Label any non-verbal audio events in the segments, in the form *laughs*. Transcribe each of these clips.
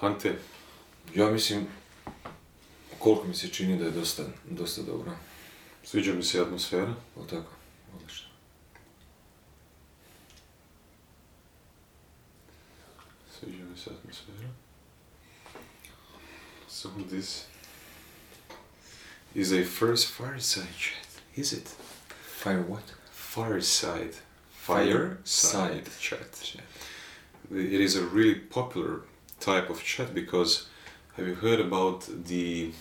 Ante, Ja mislim, koliko mi se čini da je dosta, dosta dobro. sviđa mi se atmosfera. Jel tako? Odlično. Sviđa mi se atmosfera. So this is a first fireside chat, is it? Fire what? Fireside. Fireside chat. It is a really popular type of chat because have you heard about the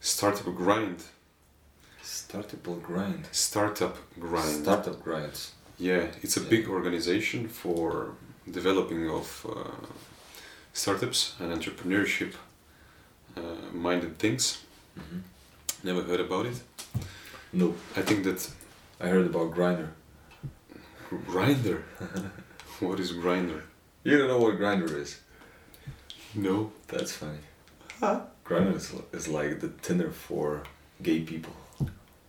startup grind? Startup grind. Startup grind. Startup grinds. Yeah, it's a Yeah. big organization for developing of uh, startups and entrepreneurship uh, minded things. Mhm. Never heard about it. No. I think that I heard about Grindr. Grindr. *laughs* what is Grindr? You don't know what Grindr is? No. That's funny. Grindr is, is like the Tinder for gay people.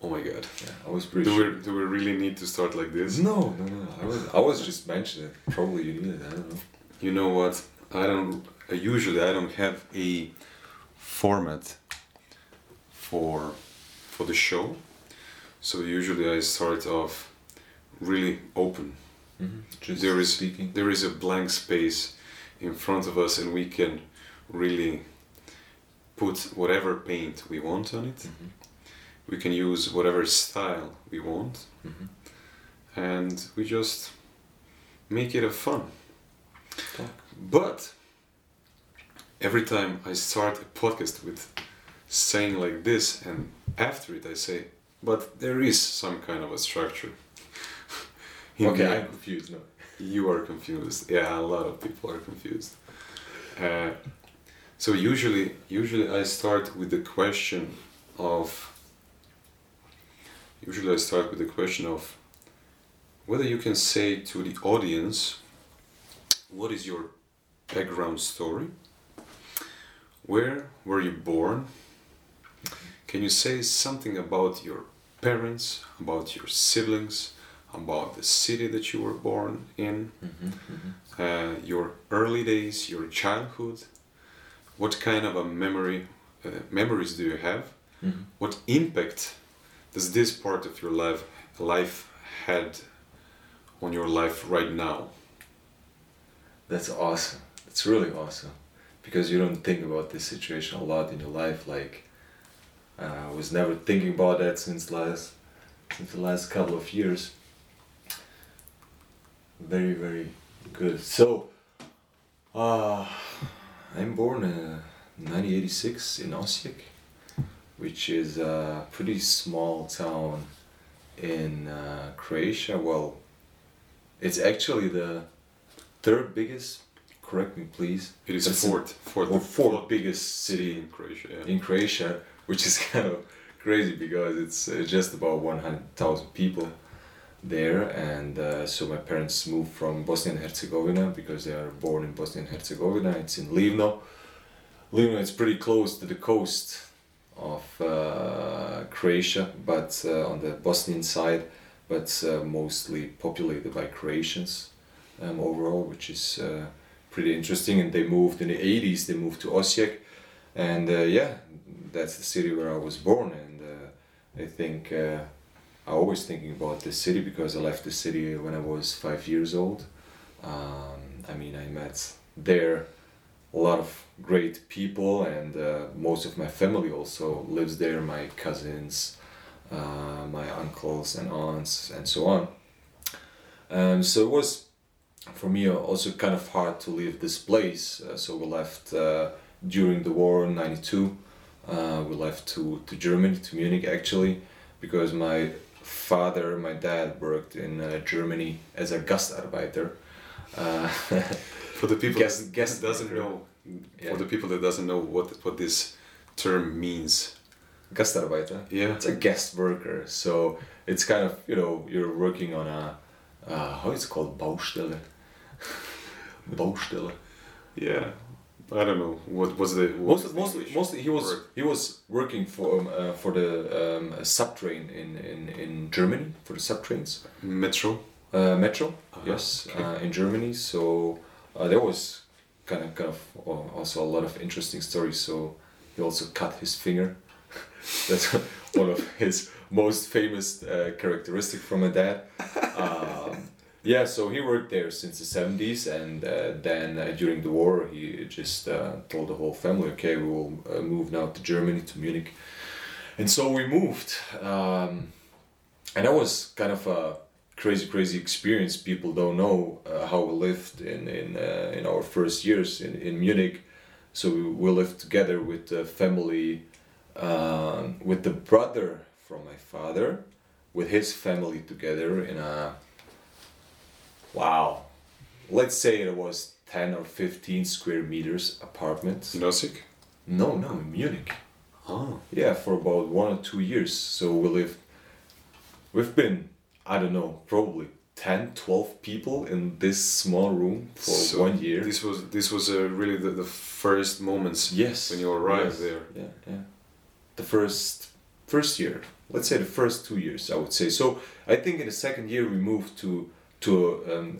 Oh my god. Yeah, I was pretty Do sure. we do we really need to start like this? No, no, no. I was, I was just mentioning it. Probably you need it. I don't know. You know what? I don't. Uh, usually, I don't have a format for for the show. So usually, I start off really open. Just There is speaking. there is a blank space in front of us, and we can really put whatever paint we want on it. Mhm. We can use whatever style we want, Mhm. and we just make it a fun. Talk. But every time I start a podcast with saying like this, and after it I say, but there is some kind of a structure. Okay, I'm confused now. you are confused. Yeah, a lot of people are confused. Uh, so usually, usually I start with the question of. Usually I start with the question of whether you can say to the audience what is your background story, where were you born, can you say something about your parents, about your siblings, about the city that you were born in, Mm-hmm. Mm-hmm. uh, your early days, your childhood? What kind of a memory, uh, memories do you have? Mm-hmm. What impact does this part of your life life had on your life right now? That's awesome. It's really awesome because you don't think about this situation a lot in your life. Like uh, I was never thinking about that since last since the last couple of years. Very very good. So, uh, I'm born in 1986 in Osijek, which is a pretty small town in uh, Croatia. Well, it's actually the third biggest. Correct me, please. It is That's fourth, fourth, or fourth biggest city city in Croatia. Yeah. in Croatia, which is *laughs* kind of crazy because it's uh, just about 100,000 people there. And uh, so my parents moved from Bosnia and Herzegovina because they are born in Bosnia and Herzegovina. It's in Livno. Livno is pretty close to the coast of uh, Croatia, but uh, on the Bosnian side, but uh, mostly populated by Croatians um, overall, which is uh, pretty interesting. And they moved in the 80s, they moved to Osijek and uh, yeah that's the city where i was born and i think i always thinking about this city because i left the city when i was five years old. Um, i mean i met there a lot of great people and uh, most of my family also lives there my cousins uh, my uncles and aunts and so on. Um, so it was for me also kind of hard to leave this place. Uh, so we left uh, during the war in 92 uh, we left to, to germany to munich actually because my father my dad worked in uh, germany as a gastarbeiter uh, *laughs* For the people Guest- that guest doesn't worker. know, Yeah. for the people that doesn't know what what this term means. gastarbeiter Yeah. it's a guest worker so it's kind of you know you're working on a uh, how is it called baustelle *laughs* baustelle Yeah. I don't know what was the what Most, was the mostly, mostly he was word? he was working for um, uh, for the um, subtrain in, in, in Germany for the subtrains metro. uh, metro Uh-huh, yes okay. uh, in Germany so uh, that was kind of kind of al- also a lot of interesting stories. So he also cut his finger. *laughs* That's *laughs* one of his most famous uh, characteristic from a dad. *laughs* Um, yeah, so he worked there since the seventies, and uh, then uh, during the war, he just uh, told the whole family, "Okay, we will uh, move now to Germany, to Munich," and so we moved. Um, and that was kind of a crazy, crazy experience. People don't know uh, how we lived in in uh, in our first years in in Munich. So we, we lived together with the family, with the brother from my father, with his family together in a wow, let's say it was ten or fifteen square meters apartment. In Osijek? No, no, in Munich. Oh. Yeah, for about one or two years. So we lived, we've been, I don't know, probably 10, 12 people in this small room for So one year. This was this was uh, really the, the first moments yes. when you arrived yes, there. Yeah, yeah. The first, first year. Let's say the first two years, I would say. So I think in the second year we moved to to um,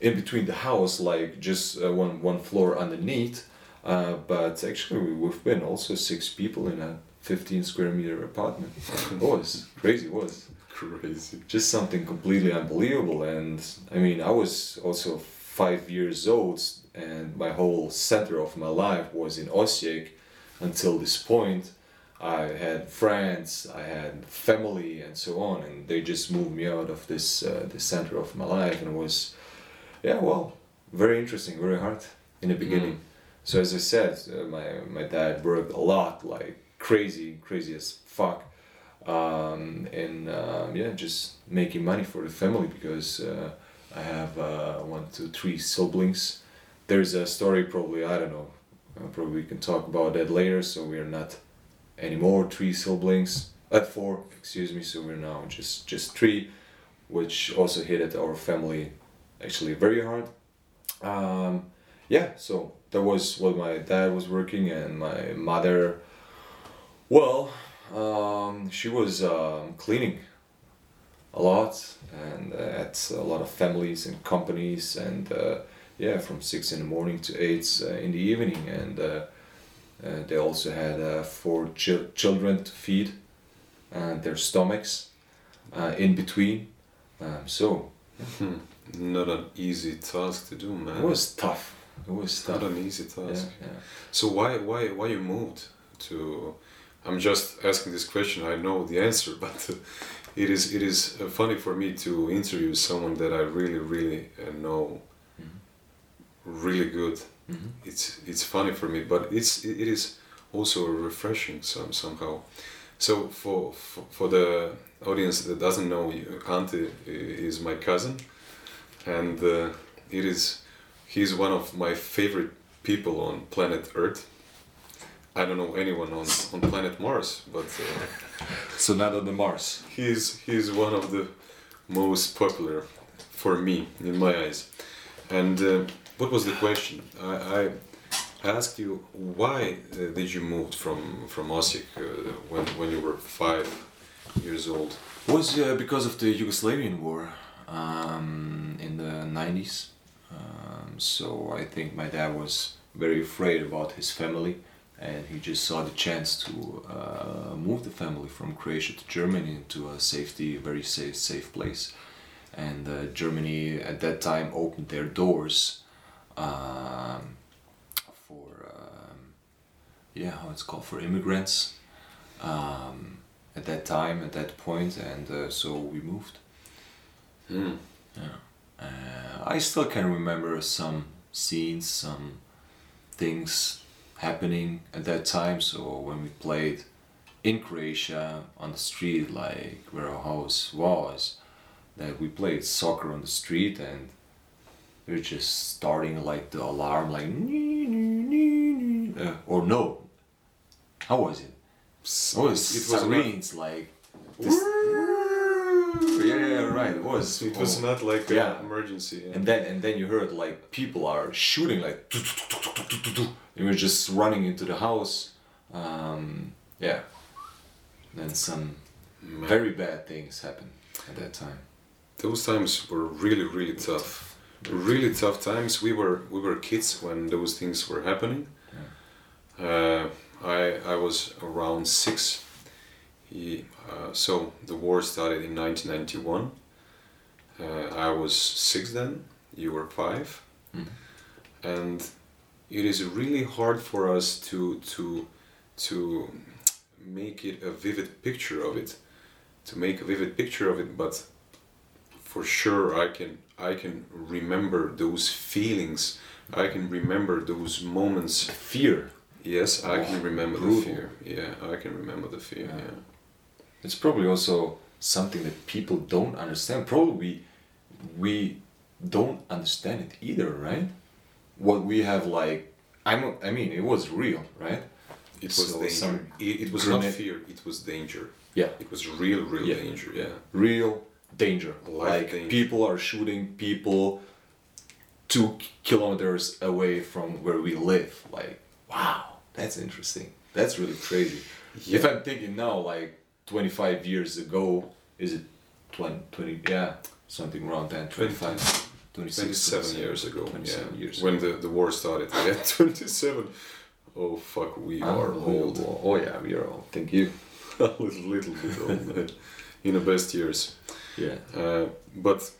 in between the house, like just uh, one one floor underneath. Uh, but actually, we- we've been also six people in a 15 square meter apartment. *laughs* it was crazy. It was Crazy. just something completely unbelievable. And I mean, I was also five years old, and my whole center of my life was in Osijek until this point. I had friends, I had family, and so on, and they just moved me out of this uh, the center of my life, and it was, yeah, well, very interesting, very hard in the beginning. So as I said, uh, my my dad worked a lot, like crazy, crazy as fuck, um, and um, yeah, just making money for the family because uh, I have uh, one, two, three siblings. There's a story, probably I don't know, uh, probably we can talk about that later. So we are not anymore three siblings, uh, four, excuse me. So we're now just just three, which also hit at our family actually very hard. Um, yeah, so that was what my dad was working, and my mother, well, um, she was um, cleaning a lot and uh, at a lot of families and companies, and uh, yeah, from six in the morning to eight uh, in the evening, and uh, they also had uh, four chil- children to feed, and their stomachs uh, in between. Um, so Hmm. Not an easy task to do, man. it was tough. It was tough. not an easy task. yeah. So why why why you moved to? I'm just asking this question. I know the answer, *laughs* but it is it is uh, funny for me to interview someone that I really really uh, know really good. Mhm. It's it's funny for me, but it's it is also refreshing some somehow. So for for, for the audience that doesn't know, you, Ante is my cousin, and uh, it is he's one of my favorite people on planet Earth. I don't know anyone on, on planet Mars, but uh, *laughs* So not on the Mars. he's he's one of the most popular for me in my eyes. And uh, what was the question? I, I asked you why uh, did you move from from Osijek uh, when when you were five years old? was uh, because of the Yugoslavian war um, in the 90s. Um, so I think my dad was very afraid about his family and he just saw the chance to uh, move the family from Croatia to Germany into a safety, very safe, safe place. And uh, Germany at that time opened their doors um, for, um, yeah, how it's called, for immigrants. Um, at that time, at that point, and uh, so we moved. Hmm. Uh, I still can remember some scenes, some things happening at that time. So when we played in Croatia on the street, like where our house was, that we played soccer on the street and were just starting like the alarm, like uh, or no, how was it? Oh, it's it was not, like this. Yeah, yeah, right. It was. it was oh. not like Yeah. an emergency. yeah. And then and then you heard like people are shooting like and we're just running into the house. Um, yeah. Then some very bad things happened at that time. Those times were really, really tough. Really tough times. We were we were kids when those things were happening. Uh, I I was around six. He, uh, so the war started in 1991. Uh, I was six then. You were five, Mhm. and it is really hard for us to to to make it a vivid picture of it, to make a vivid picture of it. But for sure, I can I can remember those feelings. I can remember those moments. Fear. Yes, I can Oh, remember the fear. Yeah, I can remember the fear. Yeah. Yeah. It's probably also something that people don't understand. Probably we don't understand it either, right? What we have like, I'm, I mean, it was real, right? It was So danger. some It, it was not fear. It was danger. Yeah. It was real, real Yeah. danger. Yeah. Real danger. Life like danger. people are shooting people two kilometers away from where we live. Like, wow, that's interesting. That's really crazy. If I'm thinking now, like 25 years ago, is it 20, 20 yeah, something around that, 25, 26, 27 years ago. 27 yeah. years When the, the war started. Yeah, *laughs* 27. Oh fuck, we ah, are old. Oh yeah, we are old. Thank you. *laughs* a little, little bit old. In the best years. Yeah. Uh, but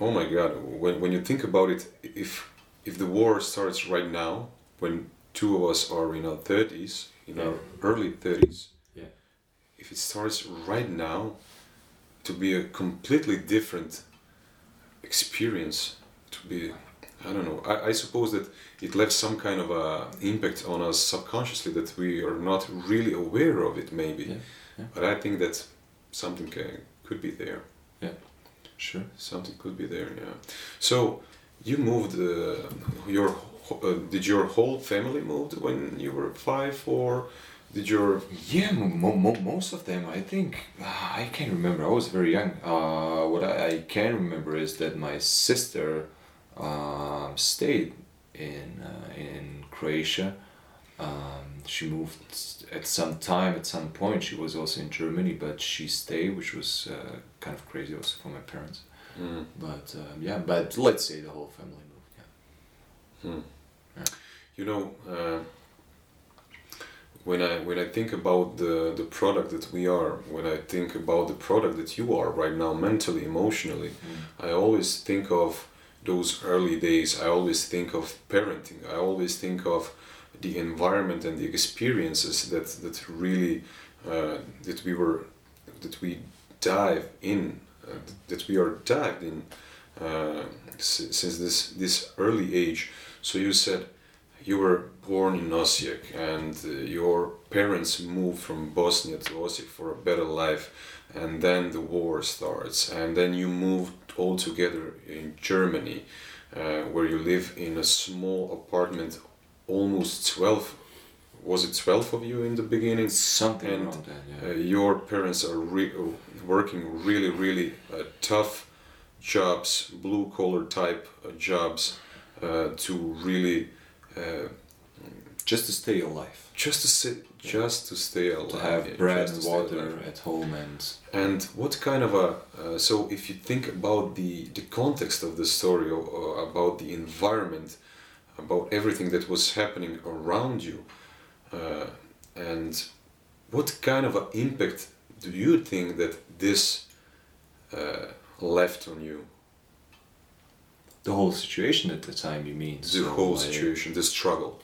oh my god, when, when you think about it, if if the war starts right now, when two of us are in our thirties, in our early thirties, Yeah. if it starts right now, to be a completely different experience, to be, I don't know. I, I suppose that it left some kind of a impact on us subconsciously that we are not really aware of it, maybe. Yeah, yeah. But I think that something ca- could be there. Yeah, sure. Something could be there, yeah. So you moved. Uh, your uh, did your whole family moved when you were five, or did your Yeah, mo- mo- most of them, I think, ah, I can't remember. I was very young. Uh, what I, I can remember is that my sister um, stayed in uh, in Croatia. Um, she moved at some time, at some point. She was also in Germany, but she stayed, which was uh, kind of crazy also for my parents. Mm, But um, yeah, but let's say the whole family moved. Yeah. hmm. Yeah. You know, uh, when I when I think about the the product that we are, when I think about the product that you are right now, mentally, emotionally, I always think of those early days. I always think of parenting. I always think of the environment and the experiences that that really uh, that we were that we dive in uh, that we are dived in uh, since this this early age. So you said you were born in Osijek and uh, your parents moved from Bosnia to Osijek for a better life and then the war starts and then you moved all together in Germany uh, where you live in a small apartment almost 12 was it 12 of you in the beginning Something And, that. Yeah. uh, your parents are re- uh, working really really uh, tough jobs blue collar type uh, jobs uh, to really uh, Just to stay alive. just to sit just to stay alive to have yeah, bread and water at home and and what kind of a uh, so if you think about the the context of the story or, or about the environment about everything that was happening around you uh, and what kind of an impact do you think that this uh, left on you? The whole situation at the time you mean? The So, whole situation the struggle.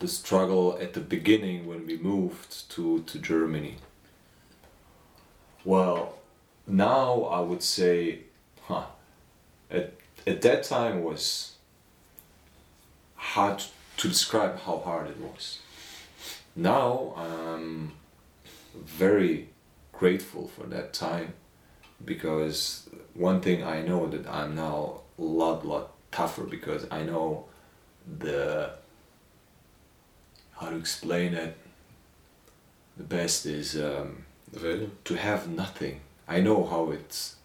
The struggle at the beginning when we moved to to Germany. Well now I would say huh at, at that time was hard to describe how hard it was. Now I'm very grateful for that time because one thing I know that I'm now a lot lot tougher because I know the how to explain it the best is um, to have nothing. I know how it's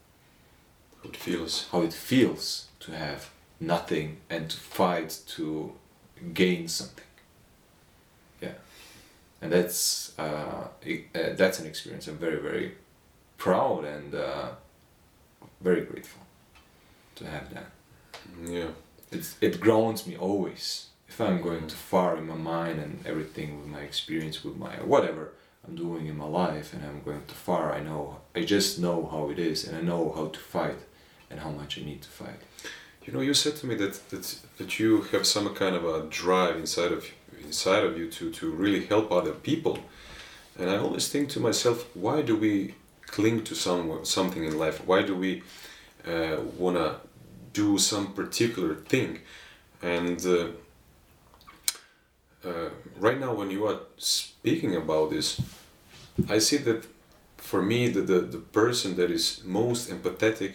how it feels. how it feels to have nothing and to fight to gain something yeah and that's uh, uh, that's an experience I'm very very proud and uh, very grateful to have that Yeah. It, it grounds me always. If I'm going too far in my mind and everything with my experience, with my whatever I'm doing in my life, and I'm going too far, I know, I just know how it is, and I know how to fight and how much I need to fight. You know, you said to me that that, that you have some kind of a drive inside of inside of you to, to really help other people. And I always think to myself, why do we cling to some something in life? Why do we uh, wanna do some particular thing? And uh, uh, right now, when you are speaking about this, I see that for me, the, the, the person that is most empathetic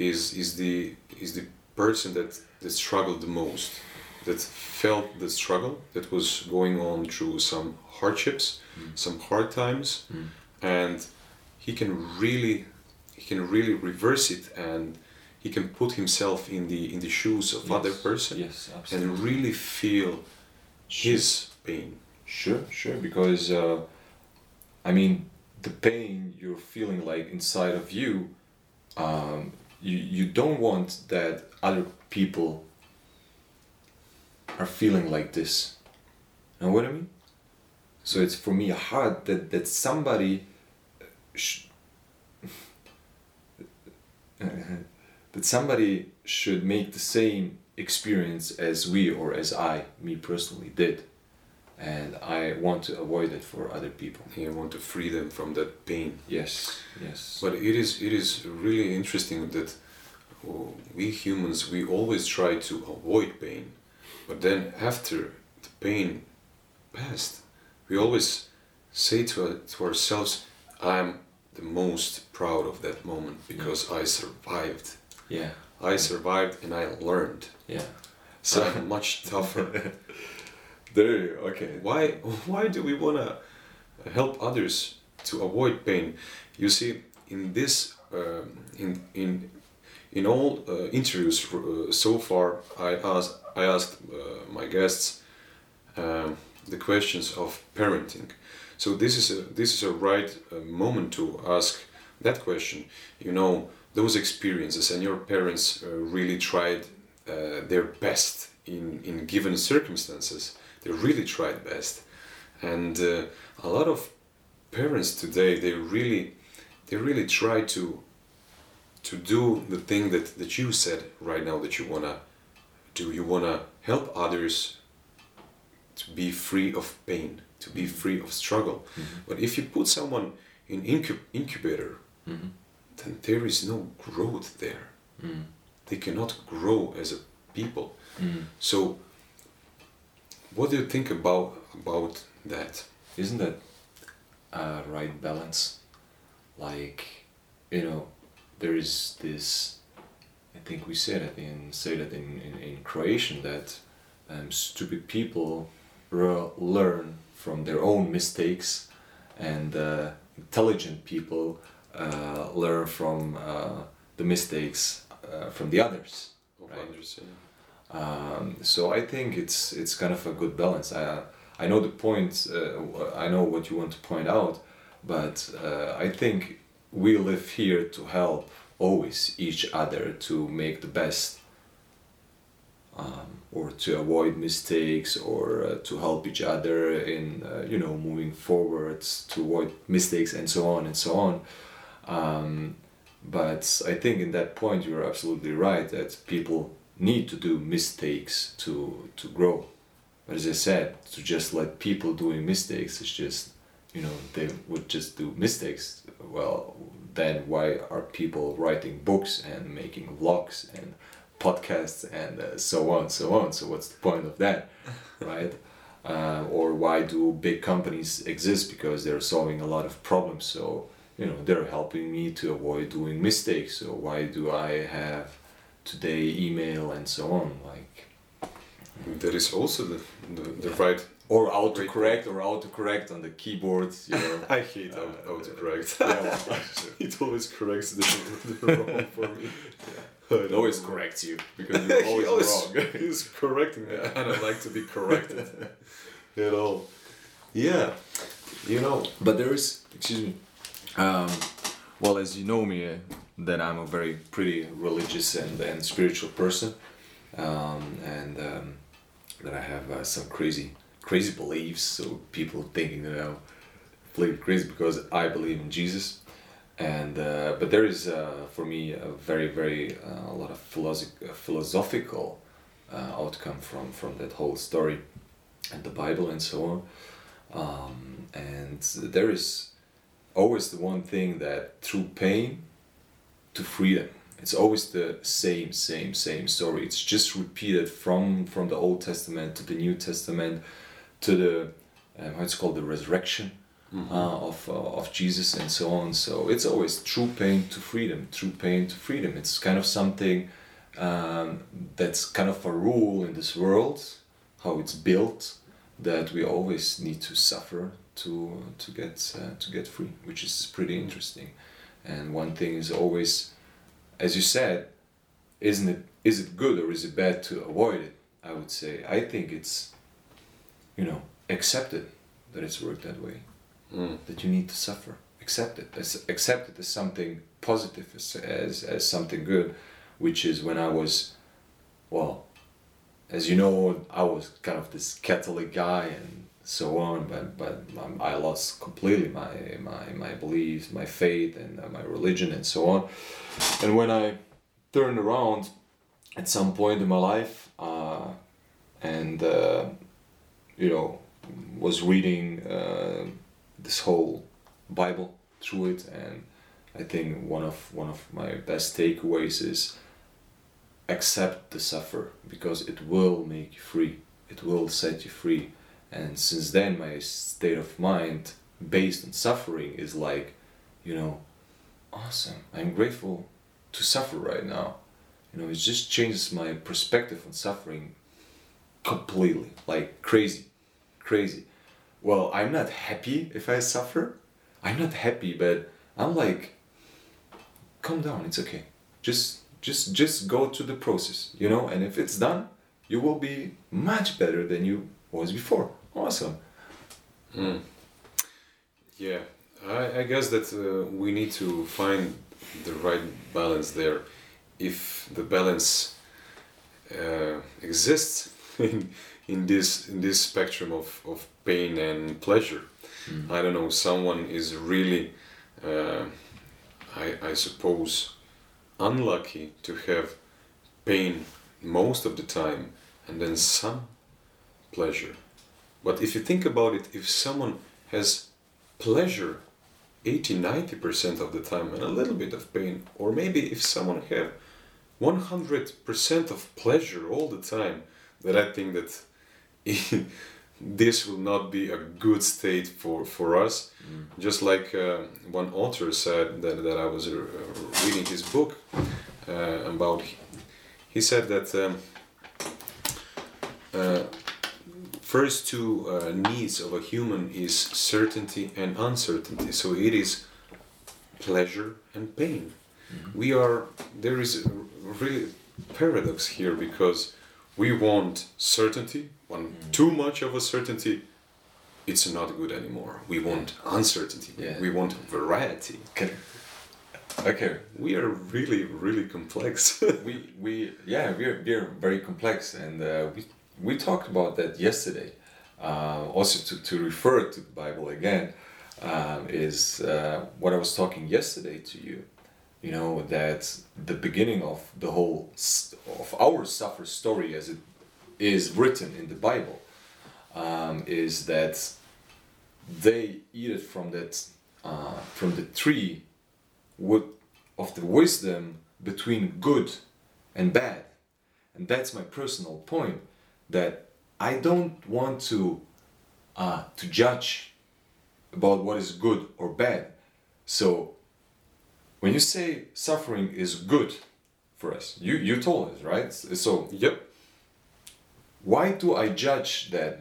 is is the is the person that that struggled the most, that felt the struggle, that was going on through some hardships, Mm. some hard times, Mm. and he can really he can really reverse it and he can put himself in the in the shoes of other Yes, person Yes, and really feel his pain. Sure, sure. Because uh, I mean, the pain you're feeling like inside of you, um, you you don't want that other people are feeling like this. Know what I mean? So it's for me hard that that somebody sh- *laughs* that somebody should make the same experience as we or as I, me personally, did and I want to avoid it for other people. You want to free them from that pain. Yes, yes. But it is it is really interesting that we humans we always try to avoid pain, but then after the pain passed, we always say to to ourselves, "I'm the most proud of that moment because I survived. yeah, I survived and I learned. yeah. So *laughs* I'm much tougher." *laughs* There, okay. why why do we want to help others to avoid pain? You see in this um, in in in all uh, interviews uh, so far i asked i asked uh, my guests um, the questions of parenting. So this is a this is a right uh, moment to ask that question. You know those experiences and your parents uh, really tried uh, their best in in given circumstances they really tried best. And uh, a lot of parents today they really they really try to to do the thing that that you said right now that you want to do. You want to help others to be free of pain to be free of struggle. But if you put someone in incub- incubator Mhm. then there is no growth there. Mm. they cannot grow as a people. Mm. so what do you think about about that Isn't that a right balance? Like, you know, there is this. I think we said it in say that in in, in Croatian that um, stupid people learn from their own mistakes, and uh, intelligent people uh, learn from uh, the mistakes uh, from the others. Right. others, yeah. Um, so I think it's it's kind of a good balance. I I know the point. Uh, I know what you want to point out, but uh, I think we live here to help always each other to make the best, um, or to avoid mistakes, or uh, to help each other in uh, you know moving forwards to avoid mistakes and so on and so on. Um, but I think in that point you're absolutely right that people need to do mistakes to to grow. But as I said, to just let people doing mistakes is just you know they would just do mistakes. Well, then why are people writing books and making vlogs and podcasts and uh, so on so on? So what's the point of that, *laughs* right? Uh, or why do big companies exist because they're solving a lot of problems so you know they're helping me to avoid doing mistakes so why do i have today email and so on like there is also the, the, the right. or autocorrect or autocorrect on the keyboard you know *laughs* I hate Uh, auto autocorrect. yeah, well, *laughs* it always corrects the, the wrong for me. *laughs* it always corrects you because you're always always- wrong He's correcting me. I don't like to be corrected at all. Yeah, you know. but there is excuse me um, well as you know me uh, that I'm a very pretty religious and, and spiritual person, um, and um, that I have uh, some crazy crazy beliefs. So people thinking that I'm completely crazy because I believe in Jesus, and uh, but there is uh, for me a very very uh, a lot of philosoph- philosophical uh, outcome from from that whole story, and the Bible and so on, um, and there is always the one thing that through pain to freedom. It's always the same same same story. It's just repeated from from the old testament to the new testament to the um, how it's called the resurrection uh, of, uh, of jesus and so on. So it's always true pain to freedom true pain to freedom. It's kind of something um, that's kind of a rule in this world how it's built that we always need to suffer to to get uh, to get free which is pretty interesting and one thing is always as you said isn't it is it good or is it bad to avoid it i would say? I think it's you know accept it that it's worked that way. Mm. that you need to suffer. Accept it. As accept it as something positive as, as as something good which is when i was well as you know i was kind of this catholic guy and so on but but i lost completely my my my beliefs my faith and uh, my religion and so on. And when i turned around at some point in my life uh, and uh, you know was reading uh, this whole bible through it and i think one of one of my best takeaways is accept the suffer because it will make you free. It will set you free and since then my state of mind based on suffering is like you know awesome. I'm grateful to suffer right now. You know it just changes my perspective on suffering completely like crazy crazy. Well i'm not happy if i suffer. I'm not happy but i'm like calm down it's okay. Just just just go to the process you know? And if it's done you will be much better than you was before awesome Mm. Yeah, I, I guess that uh, we need to find the right balance there. If the balance uh, exists *laughs* in, in this in this spectrum of, of pain and pleasure, I don't know. Someone is really, uh, I I suppose, unlucky to have pain most of the time and then some pleasure. But if you think about it, if someone has pleasure 80 90% of the time and a little bit of pain, or maybe if someone have 100% of pleasure all the time, that I think that *laughs* this will not be a good state for, for us. Just like uh, one author said that, that I was uh, reading his book uh, about, he said that um, uh, first two uh, needs of a human is certainty and uncertainty. So it is pleasure and pain. We are there is a really paradox here because we want certainty. When too much of a certainty, it's not good anymore. We want uncertainty. Yeah. We want variety. okay okay We are really really complex. *laughs* we we yeah we're, we're very complex and uh, we we talked about that yesterday. Uh, also to, to refer to the bible again um, is uh, what i was talking yesterday to you. You know that the beginning of the whole of our suffer story as it is written in the bible um, is that they eat it from that uh, from the tree would of the wisdom between good and bad. And that's my personal point that i don't want to uh, to judge about what is good or bad. So when you say suffering is good for us you you told us right? So yep. why do i judge that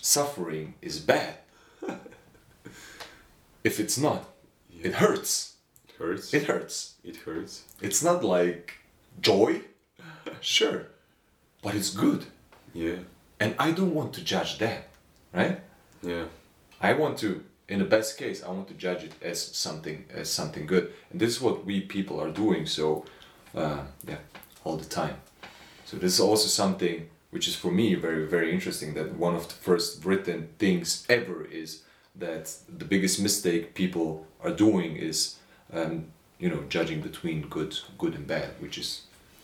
suffering is bad? *laughs* If it's not it hurts. It hurts. it hurts. It hurts. it's not like joy. *laughs* Sure but it's good Yeah. and i don't want to judge that right Yeah. i want to in the best case i want to judge it as something as something good and this is what we people are doing so uh, yeah all the time so this is also something which is for me very very interesting that one of the first written things ever is that the biggest mistake people are doing is um, you know judging between good good and bad which is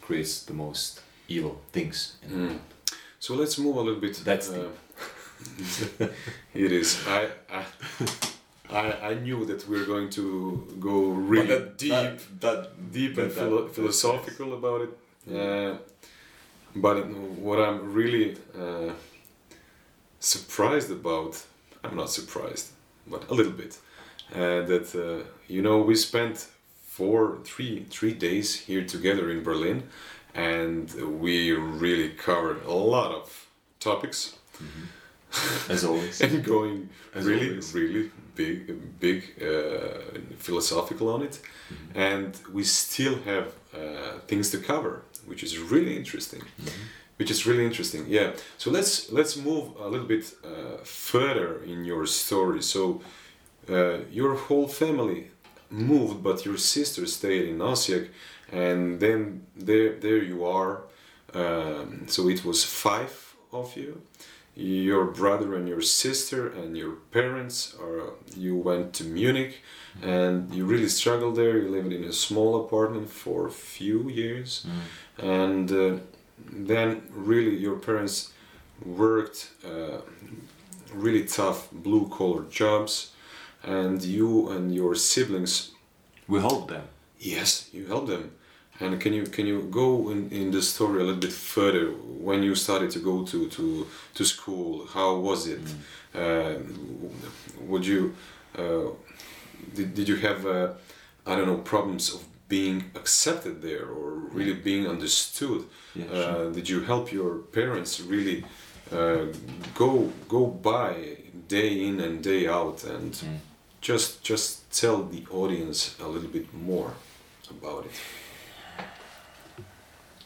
creates the most evil things Mm. So let's move a little bit. That's uh, *laughs* it is. I, I *laughs* I I knew that we're going to go really that- deep, that, that deep and that- philo- philosophical about it. Uh, but what I'm really uh, surprised about, I'm not surprised, but a little bit, uh, that uh, you know we spent four, three, three days here together in Berlin, and we really covered a lot of topics as always *laughs* and going As really, always. really big, big uh, philosophical on it, Mm-hmm. and we still have uh, things to cover, which is really interesting. Mm-hmm. Which is really interesting, yeah. So let's let's move a little bit uh, further in your story. So uh, your whole family moved, but your sister stayed in Osijek, and then there there you are. Um, so it was five of you. Your brother and your sister and your parents are you went to munich and you really struggled there. You lived in a small apartment for a few years. And uh, then really your parents worked uh, really tough blue collar jobs. And you and your siblings we helped them. Yes, you helped them. And can you can you go in, in the story a little bit further when you started to go to to, to school? How was it? Uh, would you uh, did, did you have uh, I don't know problems of being accepted there or really being understood? Yeah, uh, sure. Did you help your parents really uh, go go by day in and day out and Mm. just just tell the audience a little bit more about it.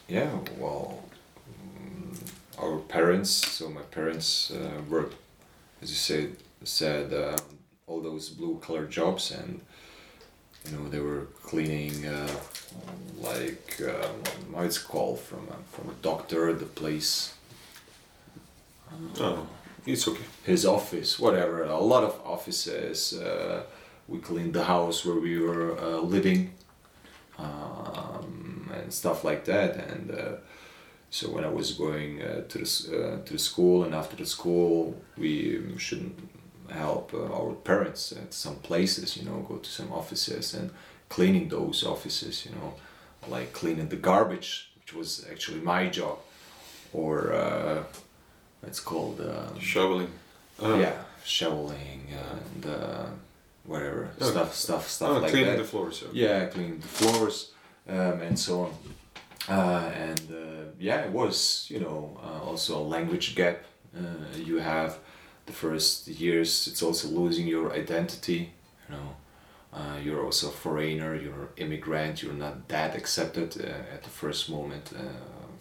Yeah, well, mm, our parents. So my parents uh, worked, as you said, said um, all those blue collar jobs, and you know they were cleaning, uh, like um, how it's called from a, from a doctor, the place, Oh, it's okay. his office, whatever. A lot of offices. Uh, we cleaned the house where we were uh, living, um, and stuff like that. And uh, so when I was going uh, to the uh, to the school, and after the school, we um, should help uh, our parents at some places. You know, go to some offices and cleaning those offices. You know, like cleaning the garbage, which was actually my job, or uh, it's called. Um, Shoveling. Ah, yeah, shoveling and uh, whatever Okay. stuff, stuff, stuff oh, like cleaning that. the floors. Okay. yeah, cleaning the floors um, and so on. Uh, and uh, yeah, it was you know uh, also a language gap. Uh, you have the first years. It's also losing your identity. You know, uh, you're also a foreigner. You're an immigrant. You're not that accepted uh, at the first moment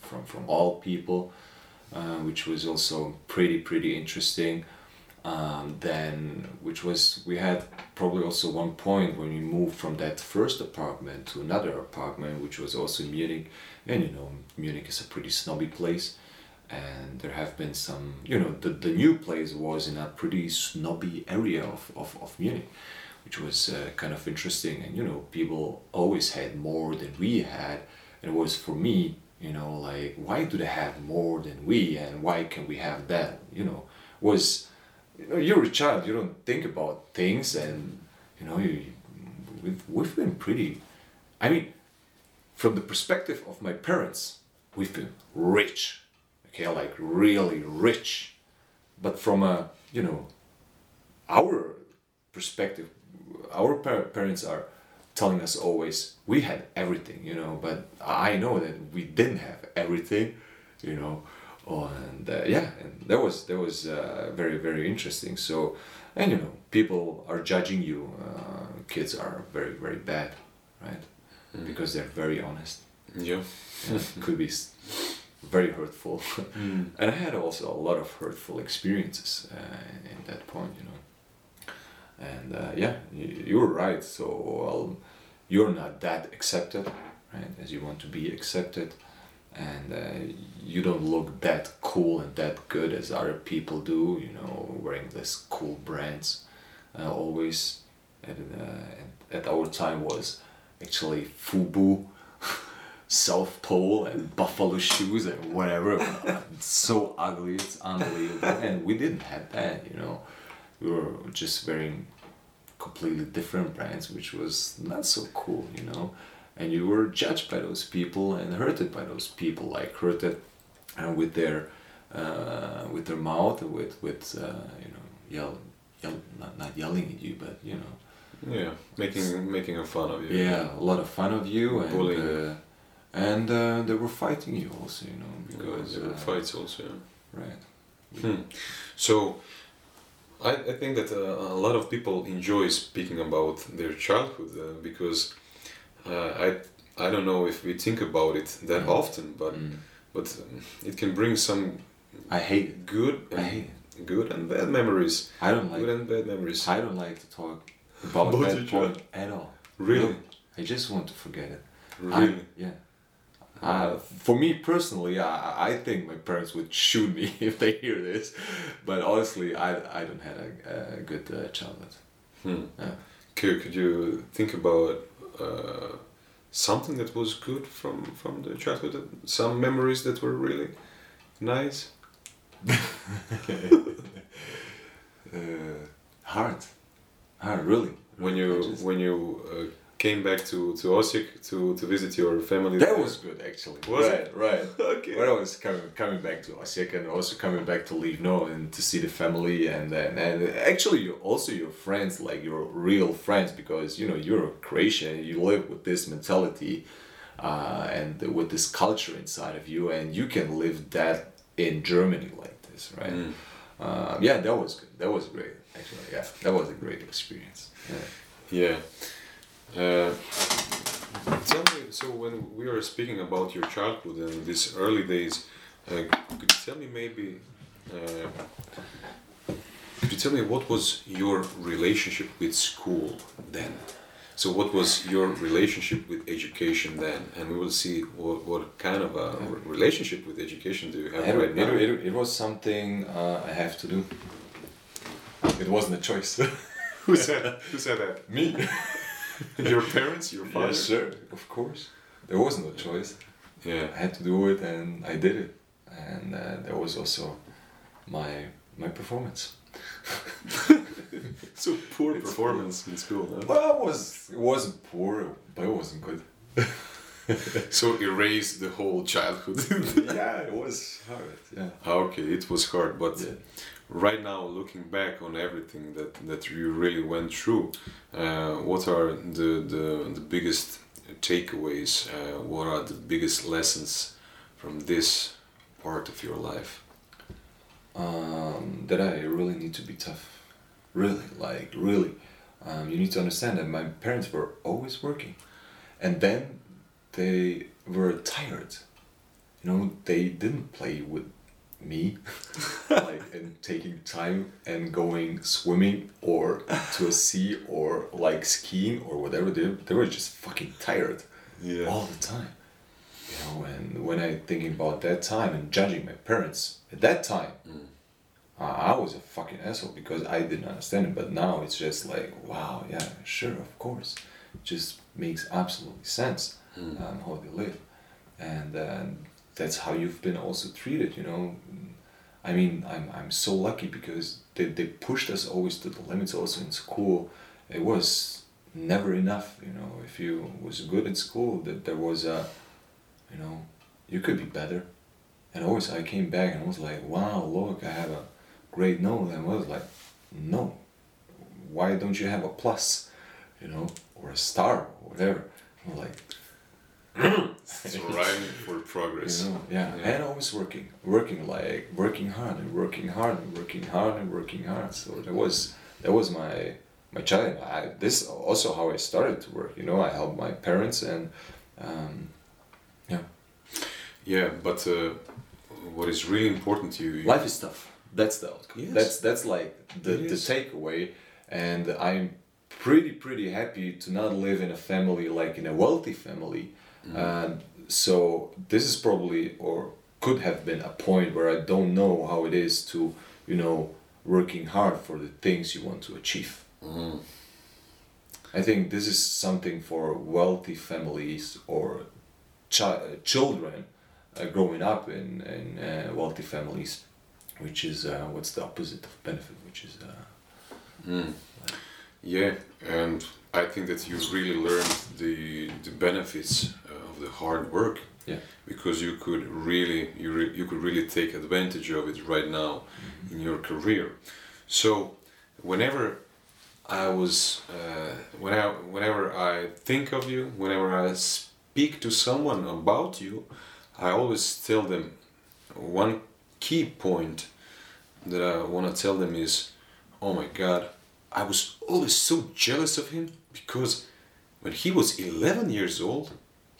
from from all people which was also pretty pretty interesting. Um, then, which was we had probably also one point when we moved from that first apartment to another apartment, which was also in Munich, and you know Munich is a pretty snobby place, and there have been some you know the, the new place was in a pretty snobby area of, of, of Munich, which was uh, kind of interesting, and you know people always had more than we had, and it was for me you know like why do they have more than we and why can we have that you know was you know you're a child you don't think about things and you know you, we've, we've been pretty i mean from the perspective of my parents we've been rich okay like really rich. But from a you know our perspective our par- parents are telling us always we had everything you know but i know that we didn't have everything you know oh, and uh, yeah and that was that was uh, very very interesting so and you know people are judging you uh, kids are very very bad right because they're very honest Yeah. yeah, could be very hurtful Mm. *laughs* and i had also a lot of hurtful experiences uh, in that point you know and uh, yeah, you, you're right. So well, you're not that accepted, right? As you want to be accepted, and uh, you don't look that cool and that good as other people do. You know, wearing this cool brands, uh, always. And uh, at our time was actually Fubu, *laughs* South Pole, and Buffalo shoes and whatever. it's *laughs* so ugly, it's unbelievable. and we didn't have that, you know. We were just wearing completely different brands, which was not so cool, you know. And you were judged by those people and hurted by those people, like hurted uh, with their uh, with their mouth, with with uh, you know yell, yell not, not yelling at you, but you know Yeah, making making a fun of you. yeah, a lot of fun of you and Bullying. uh, and uh, they were fighting you also, you know, because there were uh, fights also. Yeah. right. Hmm. So, I, I think that uh, a lot of people enjoy speaking about their childhood uh, because uh, I I don't know if we think about it that Mm. often, but Mm. but um, it can bring some I hate it. good I and hate good and bad memories. I don't like Good like. and bad memories. I don't like to talk about About that point at all. Really, I just want to forget it. really. I, yeah. Uh, for me personally, I, I think my parents would *laughs* shoot me if they hear this, but honestly, I, I don't have a, a good uh, childhood. Hmm. Yeah. Could, could you think about uh, something that was good from from the childhood? Some memories that were really nice. *laughs* uh, hard, hard, really. When you when you uh, came back to to Osijek to to visit your family. That was good actually. Was right, right. *laughs* okay. When I was coming coming back to Osijek and also coming back to Livno and to see the family and and, and actually you also your friends like your real friends because you know you're a Croatian you live with this mentality uh, and with this culture inside of you and you can live that in Germany like this right Mm. um, yeah that was good that was great actually yeah that was a great experience yeah. Yeah. Uh, tell me, so when we are speaking about your childhood and these early days, uh, could you tell me maybe, uh, could you tell me what was your relationship with school then? So what was your relationship with education then? And we will see what, what kind of a relationship with education do you have It, right it, it, it was something uh, I have to do. It wasn't a choice. *laughs* Who said, who said that? Me. *laughs* *laughs* Your parents, your father? Yes, sir. Of course. There was no choice. Yeah. I had to do it, and I did it. And uh, that was also my my performance. *laughs* So poor It's performance in school, huh? Well, it was it wasn't poor, but it wasn't good. *laughs* So erase the whole childhood. yeah, it was hard. Yeah. okay, it was hard, but Yeah. Right now, looking back on everything that, that you really went through, uh, what are the, the, the biggest takeaways? Uh, what are the biggest lessons from this part of your life? um, that I really need to be tough. Really, like really. Um, you need to understand that my parents were always working, and then they were tired. You know, they didn't play with me, like and taking time and going swimming or to a sea or like skiing or whatever. They they were just fucking tired Yeah. all the time. You know, and when I thinking about that time and judging my parents at that time, I I was a fucking asshole because I didn't understand it. But now it's just like, wow, yeah, sure, of course, it just makes absolutely sense um, how they live, and uh, that's how you've been also treated. You know, I mean, I'm I'm so lucky because they they pushed us always to the limits. Also in school, it was never enough. You know, if you was good in school, that there was a, you know, you could be better. And always I came back and was like, wow, look, I have a great note. And I was like, no, why don't you have a plus, you know, or a star or whatever? I'm like, So rhyming for progress. you know, yeah. Yeah. and always working, working like working hard and working hard and working hard and working hard. So that was that was my my challenge. I, this also how I started to work. You know, I helped my parents and um, yeah, Yeah, but uh, what is really important to you? life is tough. That's the outcome. Yes. That's that's like the, It the is. takeaway. and I'm pretty pretty happy to not live in a family like in a wealthy family. And so this is probably or could have been a point where I don't know how it is to you know working hard for the things you want to achieve. I think this is something for wealthy families or chi- children uh, growing up in, in uh, wealthy families, which is uh, what's the opposite of benefit, which is uh, Yeah, and I think that you really learned the the benefits uh, of the hard work. Yeah. Because you could really you re- you could really take advantage of it right now in your career. So, whenever I was uh, when I, whenever I think of you, whenever I speak to someone about you, I always tell them one key point that I want to tell them is, oh my God, I was always so jealous of him because when he was 11 years old,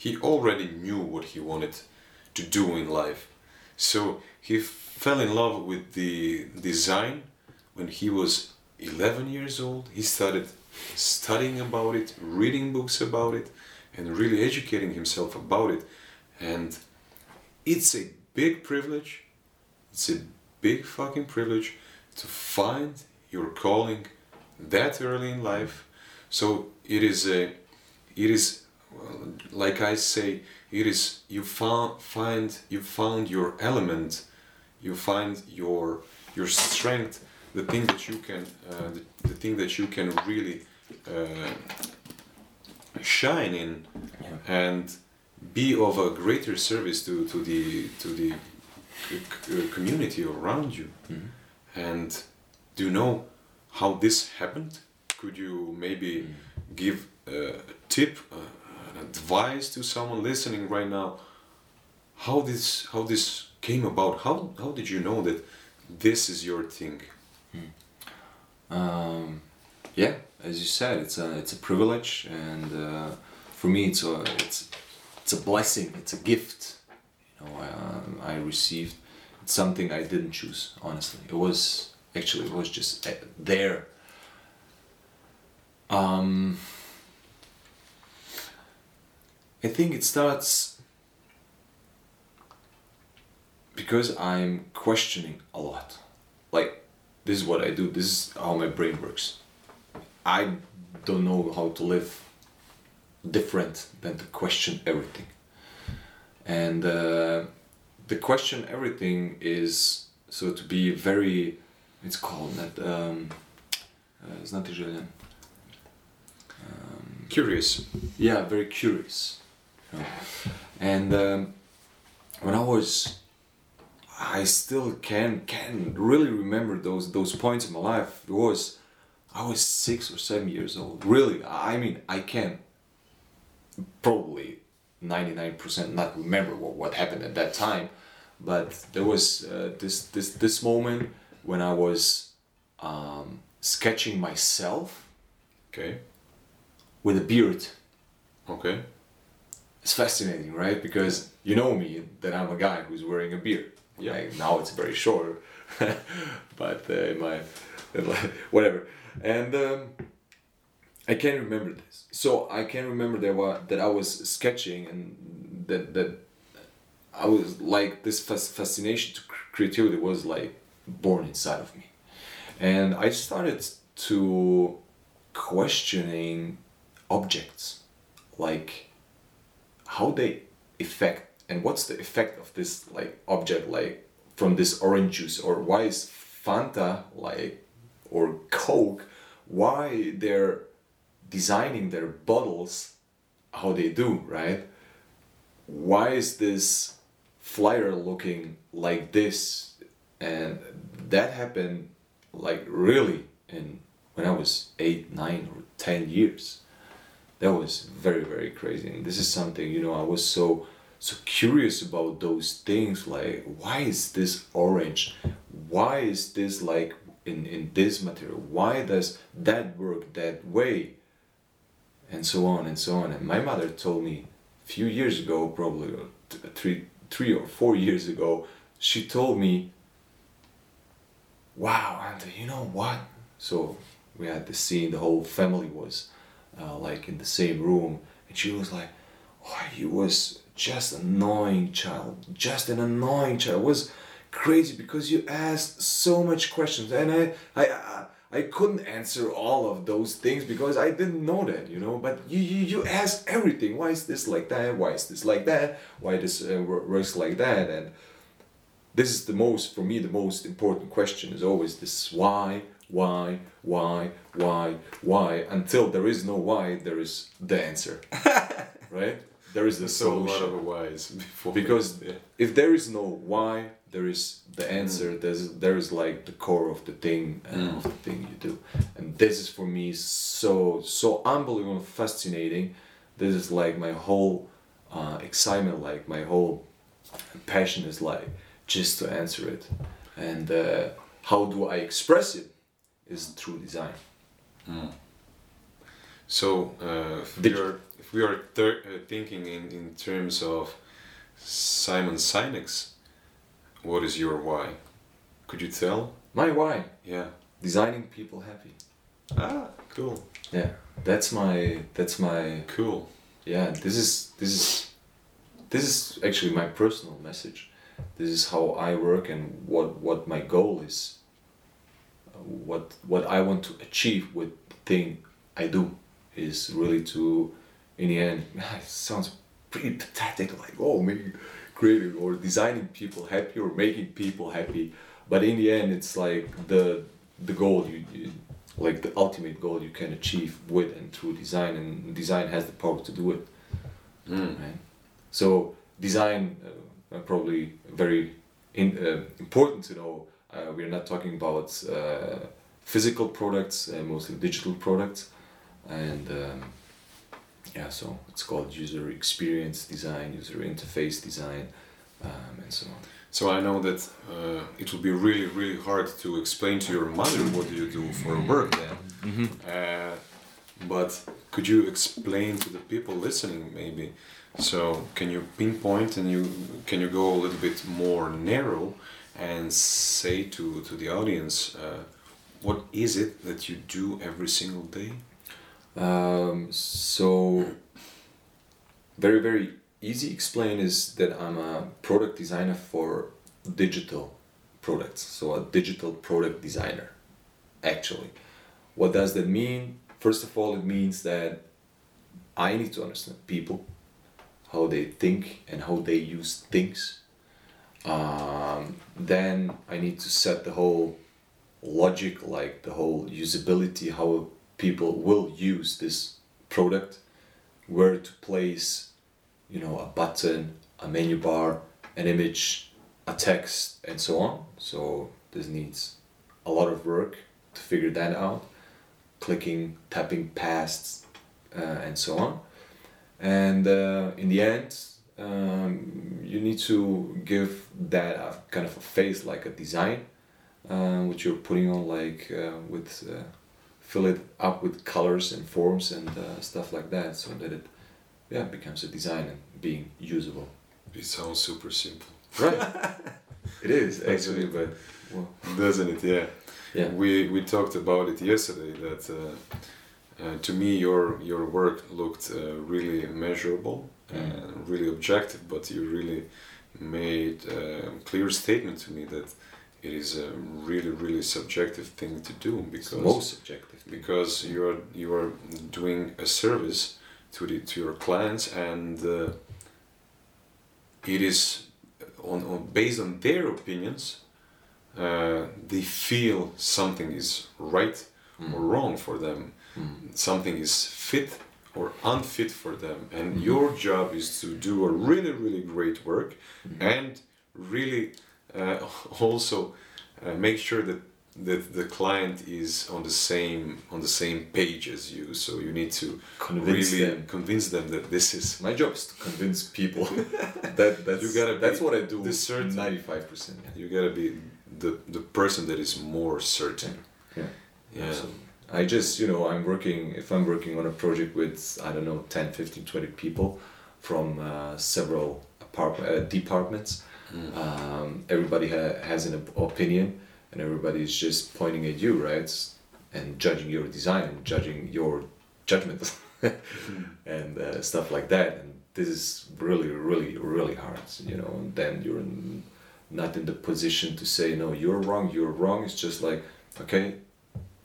he already knew what he wanted to do in life. So he fell in love with the design when he was 11 years old. He started studying about it, reading books about it, and really educating himself about it. And it's a big privilege. It's a big fucking privilege to find your calling that early in life. So it is a, it is, well, like I say, it is you found find you found your element, you find your your strength, the thing that you can, uh, the, the thing that you can really uh, shine in, and be of a greater service to, to the to the c- community around you. And do you know how this happened? Could you maybe give a tip, uh, advice to someone listening right now? How this how this came about? How how did you know that this is your thing? Um, yeah, as you said, it's a it's a privilege, and uh, for me, it's a it's it's a blessing. It's a gift. You know, um, I received. It's something I didn't choose. Honestly, it was actually it was just uh, there. Um, I think it starts because I'm questioning a lot. Like, this is what I do, this is how my brain works. I don't know how to live different than to question everything. And uh, the question everything is so to be very, it's called that, um, uh, знаете же, Curious. yeah very curious you know. and um, when i was i still can can really remember those those points in my life it was i was six or seven years old really i mean i can probably 99% not remember what, what happened at that time but there was uh, this this this moment when i was um, sketching myself Okay. with a beard Okay. It's fascinating, right? Because you know me that I'm a guy who's wearing a beard. Yeah. Like, now it's very short, *laughs* but uh, in my *laughs* whatever. And um, I can't remember this. So I can remember that wa- that I was sketching and that that I was like this fas- fascination to creativity was like born inside of me, and I started to questioning objects like how they affect and what's the effect of this like object like from this orange juice? Or why is fanta like or coke why they're designing their bottles how they do right? Why is this flyer looking like this? And that happened like really in when i was eight nine or ten years that was very very crazy. And this is something you know i was so so curious about those things like why is this orange? Why is this like in in this material? Why does that work that way? And so on and so on. And my mother told me a few years ago probably three three or four years ago she told me wow and you know what? So we had the scene. The whole family was uh, like in the same room, and she was like, "Oh, he was just annoying child, just an annoying child." It was crazy because you asked so much questions, and I, I, I couldn't answer all of those things because I didn't know that, you know. But you you, you ask everything. Why is this like that? Why is this like that? Why this uh, works like that? And this is the most for me the most important question is always this why why why why why. Until there is no why there is the answer. *laughs* Right? There is the There's so a lot solution. of whys *laughs* before. because yeah. if there is no why there is the answer. Mm. there's there is like the core of the thing uh, of the thing you do. And this is for me so so unbelievable fascinating. This is like my whole uh, excitement like my whole passion is like just to answer it. And uh, how do i express it is through design So, uh, if, Did we are, if we are thir- uh, thinking in, in terms of Simon Sinek's, what is your why? Could you tell? my why Yeah. designing people happy Ah, cool. yeah that's my that's my Cool. yeah this is this is this is actually my personal message this is how i work and what what my goal is what what i want to achieve with the thing i do is really to in the end *laughs* it sounds pretty pathetic like oh making creating or designing people happy or making people happy but in the end it's like the the goal you, you like the ultimate goal you can achieve with and through design and design has the power to do it Mm. right? So design uh, probably very in, uh, important to know. Uh, we are not talking about uh, physical products, uh, mostly digital products, and um, yeah, so it's called user experience design, user interface design, um, and so on. So I know that uh, it would be really, really hard to explain to your mother what do you do for work then. Uh, but could you explain to the people listening maybe? So can you pinpoint and you can you go a little bit more narrow and say to to the audience uh, what is it that you do every single day? Um, so very very easy explain is that I'm a product designer for digital products. So a digital product designer. Actually, what does that mean? First of all, it means that I need to understand people, how they think and how they use things. Um, then I need to set the whole logic, like the whole usability, how people will use this product, where to place, you know, a button, a menu bar, an image, a text, and so on. So this needs a lot of work to figure that out, clicking, tapping past, uh, and so on. And uh, in the end, um, you need to give that a kind of a face, like a design, uh, which you're putting on, like uh, with uh, fill it up with colors and forms and uh, stuff like that, so that it yeah becomes a design and being usable. It sounds super simple, Right. *laughs* it is actually, it. but well, doesn't it? Yeah. yeah. We we talked about it yesterday that uh, uh, to me your your work looked uh, really measurable and really objective, but you really made a clear statement to me that it is a really really subjective thing to do because the most subjective. because you are you are doing a service to the to your clients and uh, it is on, on based on their opinions uh, they feel something is right or wrong for them. Something is fit or unfit for them and your job is to do a really really great work and really uh, *laughs* also uh, make sure that that the client is on the same on the same page as you so you need to Convince really them. convince them that this is My job is to convince people. *laughs* that that's You gotta that's what I do. the certain- Ninety five percent. you gotta be the the person that is more certain Yeah. yeah Absolutely. I just, you know, I'm working, if I'm working on a project with, I don't know, 10, 15, 20 people from uh, several apart- uh, departments, um, everybody ha- has an opinion and everybody is just pointing at you, right? and judging your design, judging your judgment, *laughs* and uh, stuff like that. And this is really, really, really hard, you know. And then you're in, not in the position to say no, you're wrong, you're wrong. It's just like, okay,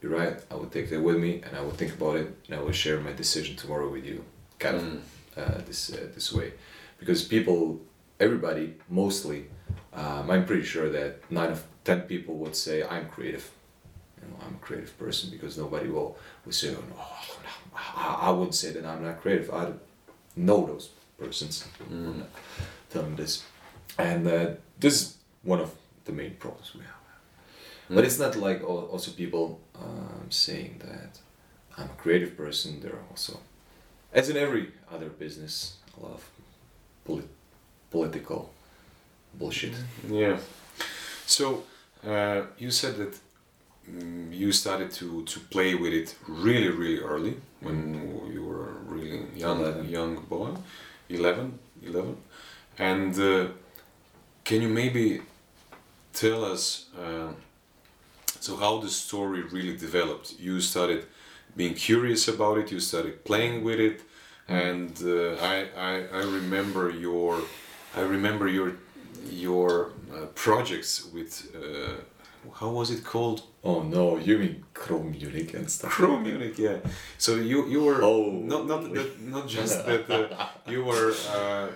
you're right. I will take that with me, and I will think about it, and I will share my decision tomorrow with you, kind of Mm. uh, this uh, this way, because people, everybody, mostly, um, I'm pretty sure that nine of ten people would say I'm creative. You know, I'm a creative person because nobody will will say, oh, no, I, I wouldn't say that I'm not creative. I know those persons. I'm not telling this, and uh, this is one of the main problems we have. But it's not like also people um, saying that I'm a creative person. There are also, as in every other business, a lot of polit- political bullshit. Yeah. So uh, you said that mm, you started to, to play with it really really early when you were a really young Eleven. young boy, 11, 11. and uh, can you maybe tell us uh, so how the story really developed? You started being curious about it. You started playing with it, and uh, I, I I remember your I remember your your uh, projects with uh, how was it called? Oh no, you mean Chrome Munich and stuff? Chrome Munich, yeah. So you you were Oh. not not that, not just that uh, you were uh,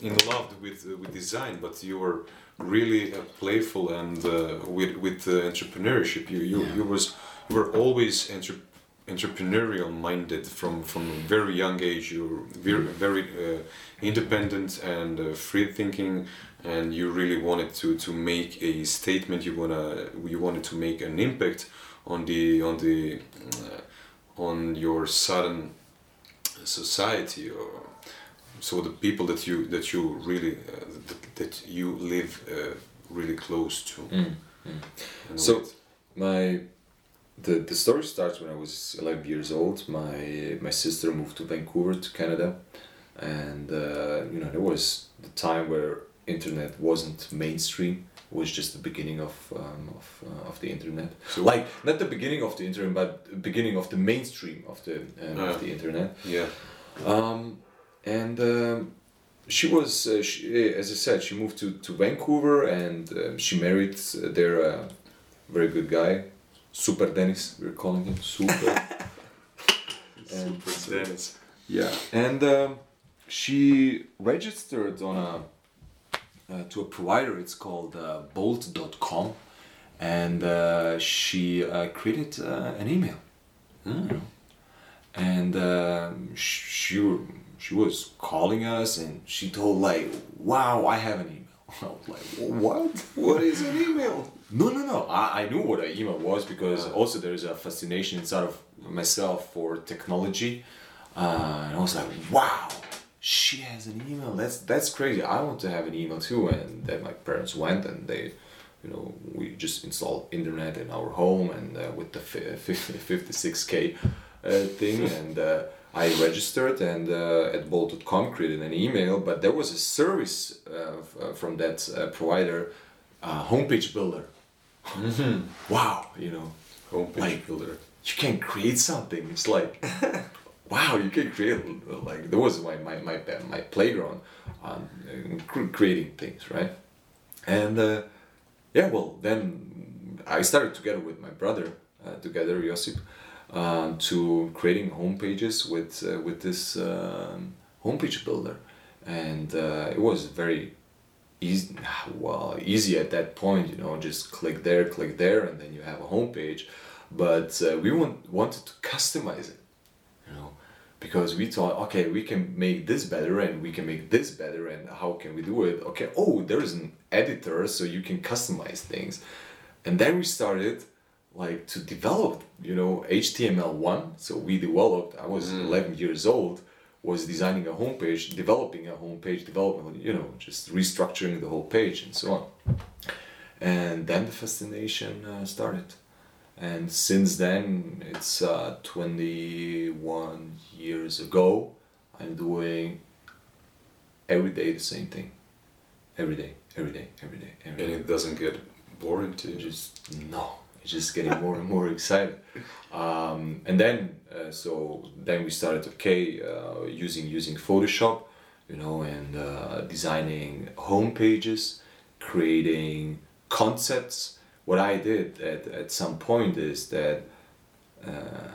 in love with uh, with design, but you were really uh, playful and uh, with with uh, entrepreneurship. You you you was you were always entre- entrepreneurial minded from from a very young age. You were very very uh, independent and uh, free thinking. And you really wanted to, to make a statement. You wanna you wanted to make an impact on the on the uh, on your sudden society or so the people that you that you really uh, that, that you live uh, really close to Mm. and So-. My the the story starts when I was eleven years old. My my sister moved to Vancouver to Canada, and uh, you know there was the time where internet wasn't mainstream. It was just the beginning of um, of, uh, of the internet. So- like not the beginning of the internet, but the beginning of the mainstream of the um, Ah. of the internet. yeah Um, and um, she was, uh, she, eh, as I said, she moved to, to Vancouver and um, she married uh, their uh, very good guy, Super Dennis, we're calling him Super. *laughs* And- Super Dennis. yeah. And um, she registered on a uh, to a provider. It's called uh, Bolt.com, and uh, she uh, created uh, an email. Know? And um, sh- she she was calling us, and she told like, "Wow, I have an email." *laughs* I was like, "What? what is an email No, no, no. I, I knew what an email was because also there's a fascination inside of myself for technology. Uh, and I was like, wow, she has an email. That's that's crazy. I want to have an email too. And then my parents went and they, you know, we just installed internet in our home and uh, with the fi- fi- 56k uh, thing *laughs* and. I registered and uh, at bolt.com created an email, but there was a service uh, uh, from that uh, provider, uh, homepage builder. Wow, you know, homepage Like- builder you can create something. It's like, *laughs* wow, you can create like that was my my my, my playground, um, cr- creating things, right? And uh, yeah, well, then I started together with my brother, uh, together Josip, um, to creating homepages with uh, with this um, homepage builder, and uh, it was very easy. Well, easy at that point, you know, just click there, click there, and then you have a homepage. But uh, we want, wanted to customize it, you know, because we thought, okay, we can make this better and we can make this better, and how can we do it? Okay, oh, there is an editor, so you can customize things, and then we started like to develop, you know, HTML1. So we developed. I was 11 years old. Was designing a homepage, developing a homepage, developing, you know, just restructuring the whole page and so on. And then the fascination uh, started. And since then, it's uh, 21 years ago, I'm doing every day the same thing. Every day, every day, every day, every and day. it doesn't get boring to you Just no, just getting more and more excited. Um, and then uh, so then we started okay uh, using using Photoshop, you know, and uh, designing home pages, creating concepts. What I did at, at some point is that uh,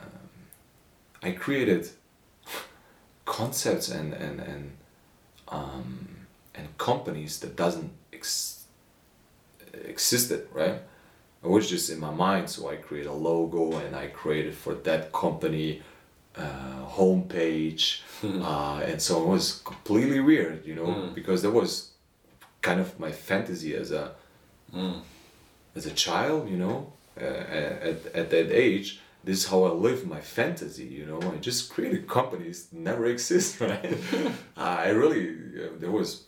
I created concepts and and and um, and companies that doesn't ex- existed right I was just in my mind so I create a logo and I created for that company uh, homepage *laughs* uh, and so it was completely weird you know Mm. because that was kind of my fantasy as a Mm. as a child, you know, uh, at, at that age, this is how I live my fantasy, you know. I just created companies never *laughs* exist, right? *laughs* I really, uh, there was,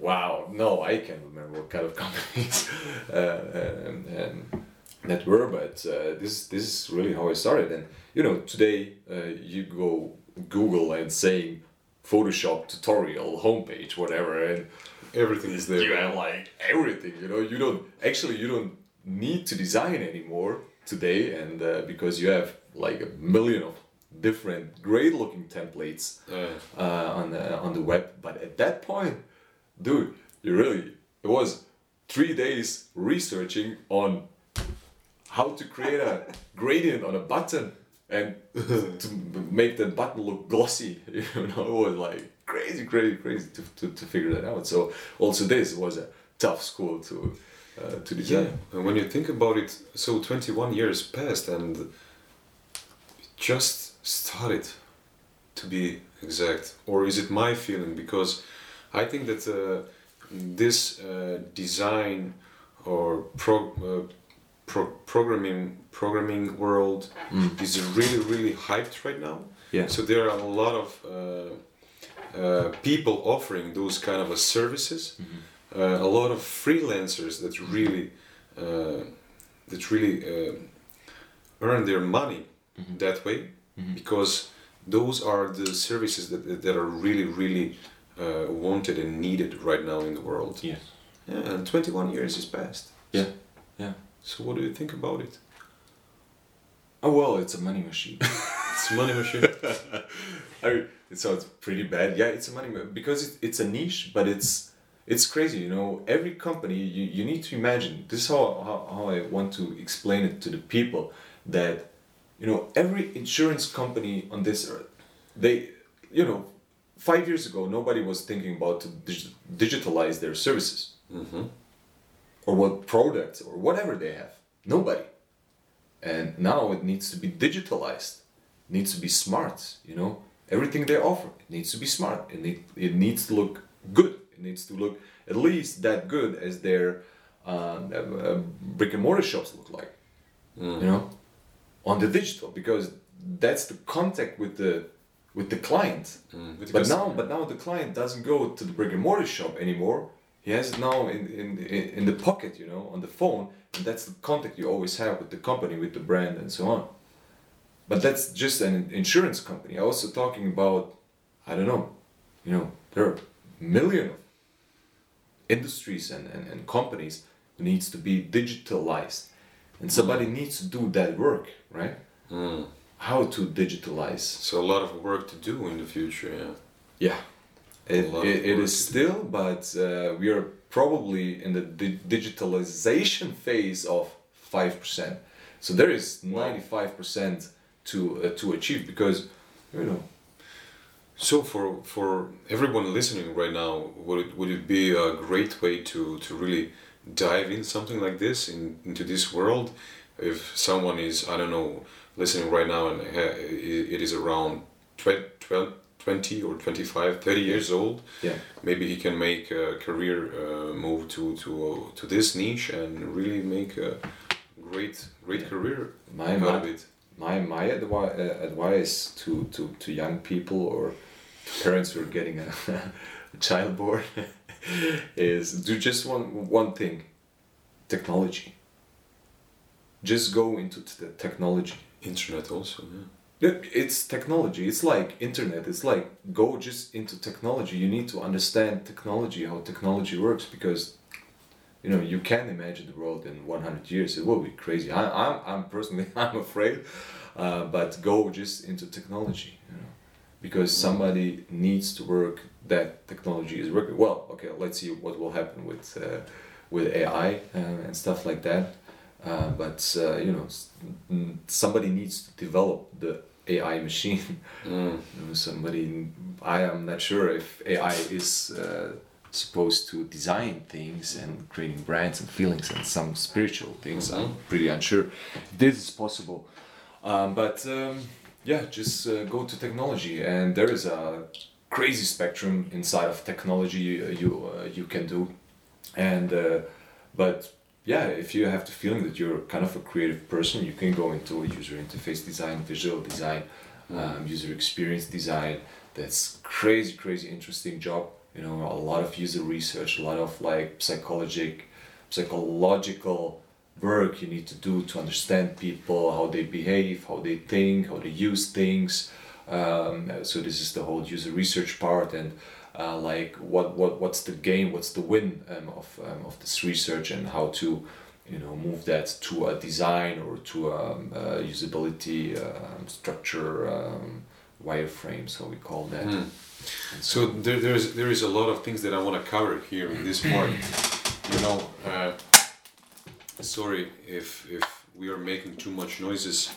wow, no, I can't remember what kind of *laughs* companies uh, um, um, that were, but uh, this, this is really how I started. And, you know, today uh, you go Google and saying Photoshop tutorial, homepage, whatever, and Everything is there. you have like everything you know you don't actually you don't need to design anymore today and uh, because you have like a million of different great looking templates Yeah. uh, on the on the web but at that point dude you really it was three days researching on how to create a gradient on a button and to make that button look glossy *laughs* you know it was like crazy crazy crazy to, to, to figure that out so also this was a tough school to uh, to Yeah, design and when you think about it, so 21 years passed and it just started to be exact. Or is it my feeling? Because I think that uh, this uh, design or pro, uh, pro, programming programming world is really really hyped right now. Yeah. So there are a lot of uh, uh, people offering those kind of services. Uh, a lot of freelancers that really uh, that really earn their money that way because those are the services that, that are really really uh, wanted and needed right now in the world. yeah Yeah, and 21 years is past. yeah yeah So what do you think about it? oh well it's a money machine *laughs* It's a money machine. *laughs* I mean, it sounds pretty bad. Yeah, it's a money ma- because it, it's a niche, but it's it's crazy. You know, every company you, you need to imagine. This is how, how how I want to explain it to the people that you know every insurance company on this earth, they you know five years ago nobody was thinking about to dig- digitalize their services hmm or what products or whatever they have. Nobody. And now it needs to be digitalized. It needs to be smart, you know. Everything they offer it needs to be smart. It, need, it needs to look good. It needs to look at least that good as their uh, uh, brick and mortar shops look like. You know, on the digital because that's the contact with the with the client. Mm, with But now, but now the client doesn't go to the brick and mortar shop anymore. He has it now in, in, in the pocket, you know, on the phone, and that's the contact you always have with the company, with the brand, and so on. But that's just an insurance company. I'm also talking about, I don't know, you know, there are million of industries and, and, and companies who needs to be digitalized, and somebody needs to do that work, right? Mm. How to digitalize So a lot of work to do in the future. Yeah. Yeah, it, it, it is still, but uh, we are probably in the di- digitalization phase of five percent. So there is ninety five percent to uh, to achieve because you know So for for everyone listening right now, would it, would it be a great way to, to really dive in something like this in, into this world? If someone is I don't know listening right now and ha- it is around 12, 12 20 or 25 30 years old. Yeah. Maybe he can make a career uh, move to to uh, to this niche and really make a great great career my out my, of it. my, my advi- uh, advice to, to, to young people or to parents who are getting a, *laughs* a child born *laughs* is do just one one thing. Technology. Just go into the technology internet also yeah it's technology it's like internet it's like go just into technology you need to understand technology how technology works because you know, you can imagine the world in 100 years. It will be crazy. I, I'm, I'm personally, *laughs* I'm afraid, uh, but go just into technology, you know, because somebody needs to work that technology is working. Well, okay, let's see what will happen with, uh, with AI uh, and stuff like that. Uh, but uh, you know, somebody needs to develop the AI machine. *laughs* Mm. Somebody, I am not sure if AI is uh, supposed to design things and creating brands and feelings and some spiritual things. I'm pretty unsure this is possible. Um, but um, yeah, just uh, go to technology, and there is a crazy spectrum inside of technology uh, you uh, you can do, and uh, but yeah, if you have the feeling that you're kind of a creative person, you can go into user interface design, visual design, um, user experience design. That's crazy, crazy interesting job. You know, a lot of user research, a lot of like psychologic, psychological work you need to do to understand people, how they behave, how they think, how they use things. Um, so this is the whole user research part and uh, like what, what what's the gain, what's the win um, of, um, of this research and how to you know move that to a design or to a, um, uh usability um, structure um, wireframe so we call that Mm. And So there, there's there is a lot of things that I want to cover here in this *clears throat* part. You know, uh, sorry if if we are making too much noises.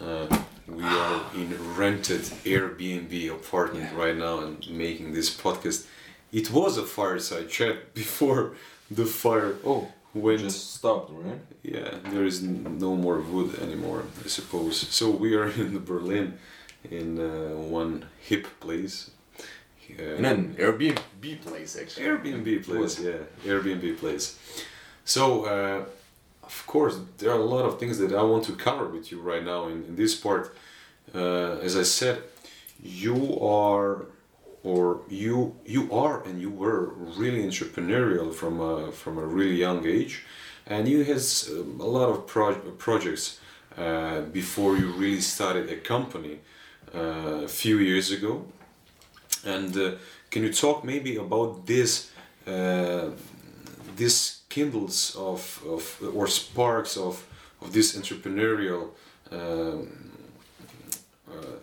Uh, we are in rented Airbnb apartment right now and making this podcast. It was a fireside chat *laughs* before the fire oh when just stopped right Yeah, there is no more wood anymore, I suppose. So we are *laughs* in Berlin, in uh, one hip place. Uh, and then Airbnb place actually Airbnb place, yeah, Airbnb place. So, uh, of course, there are a lot of things that I want to cover with you right now in, in this part. Uh, as I said, you are, or you you are, and you were really entrepreneurial from a, from a really young age, and you has a lot of pro- projects uh, before you really started a company uh, a few years ago. And uh, can you talk maybe about this, uh, this kindles of, of or sparks of, of this entrepreneurial um, uh,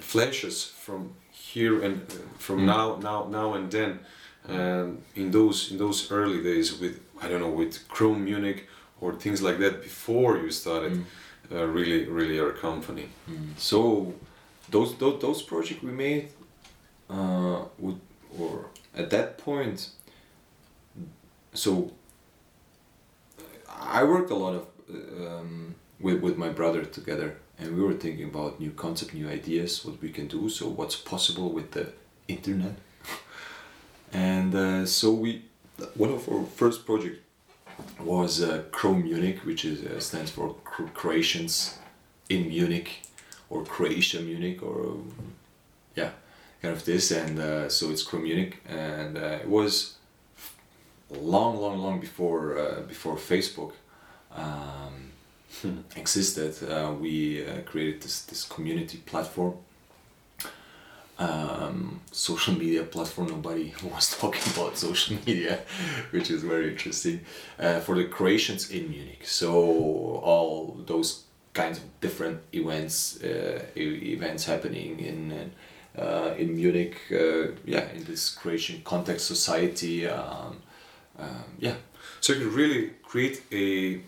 flashes from here and uh, from Mm. now now now and then um, in those in those early days with I don't know with Chrome Munich or things like that before you started Mm. uh, really really your company. so those those, those projects we made uh, would or at that point so I worked a lot of um, with with my brother together, and we were thinking about new concept, new ideas, what we can do. So what's possible with the internet, *laughs* and uh, so we one of our first project was uh, Chrome Munich, which is uh, stands for Croatians in Munich, or Croatia Munich, or yeah, kind of this, and uh, so it's Chrome Munich, and uh, it was long, long, long before uh, before Facebook um, *laughs* existed. Uh, we uh, created this this community platform, um, social media platform. Nobody *laughs* was talking about social *laughs* media, which is very interesting uh, for the Croatians in Munich. So all those kinds of different events, uh, events happening in. in uh, in Munich, uh, yeah, in this Croatian context society, um, um, yeah, So you could really create a,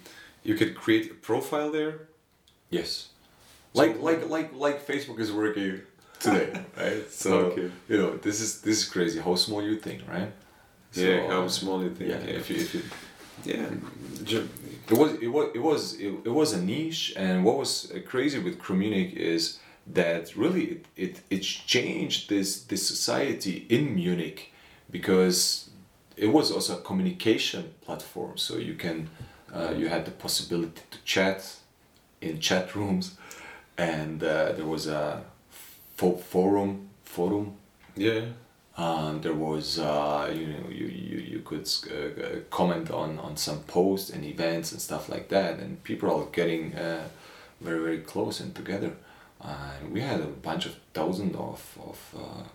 you could create a profile there. Yes. So- Like like like like Facebook is working today, *laughs* right? So Okay. you know this is this is crazy how small you think, right? yeah, how small you think. Yeah, Yeah, if you if you yeah. it was it was it was it, it was a niche and what was crazy with Communic is that really it, it it changed this this society in Munich because it was also a communication platform so you can uh, you had the possibility to chat in chat rooms and uh, there was a fo- forum forum yeah. um, there was uh, you know you, you, you could uh, comment on, on some posts and events and stuff like that and people are getting uh, very very close and together and we had a bunch of thousands of, of, uh, of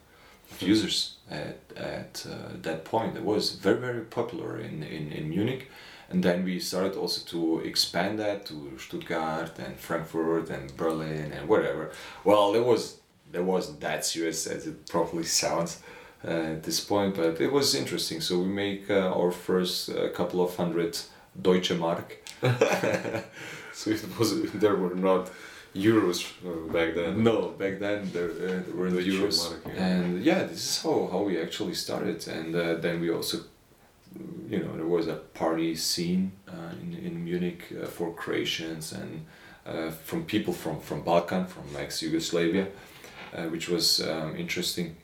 users at, at uh, that point. It was very, very popular in, in, in Munich. And then we started also to expand that to Stuttgart and Frankfurt and Berlin and whatever. Well, it was that wasn't that serious as it probably sounds uh, at this point, but it was interesting. So we make uh, our first uh, couple of hundred Deutsche Mark. *laughs* *laughs* so it was there were not euros uh, back then. No, back then there, uh, there were the euros, mark, yeah. and yeah, this is how, how we actually started. And uh, then we also, you know, there was a party scene uh, in in Munich uh, for Croatians and uh, from people from from Balkan, from ex Yugoslavia, which was um, interesting.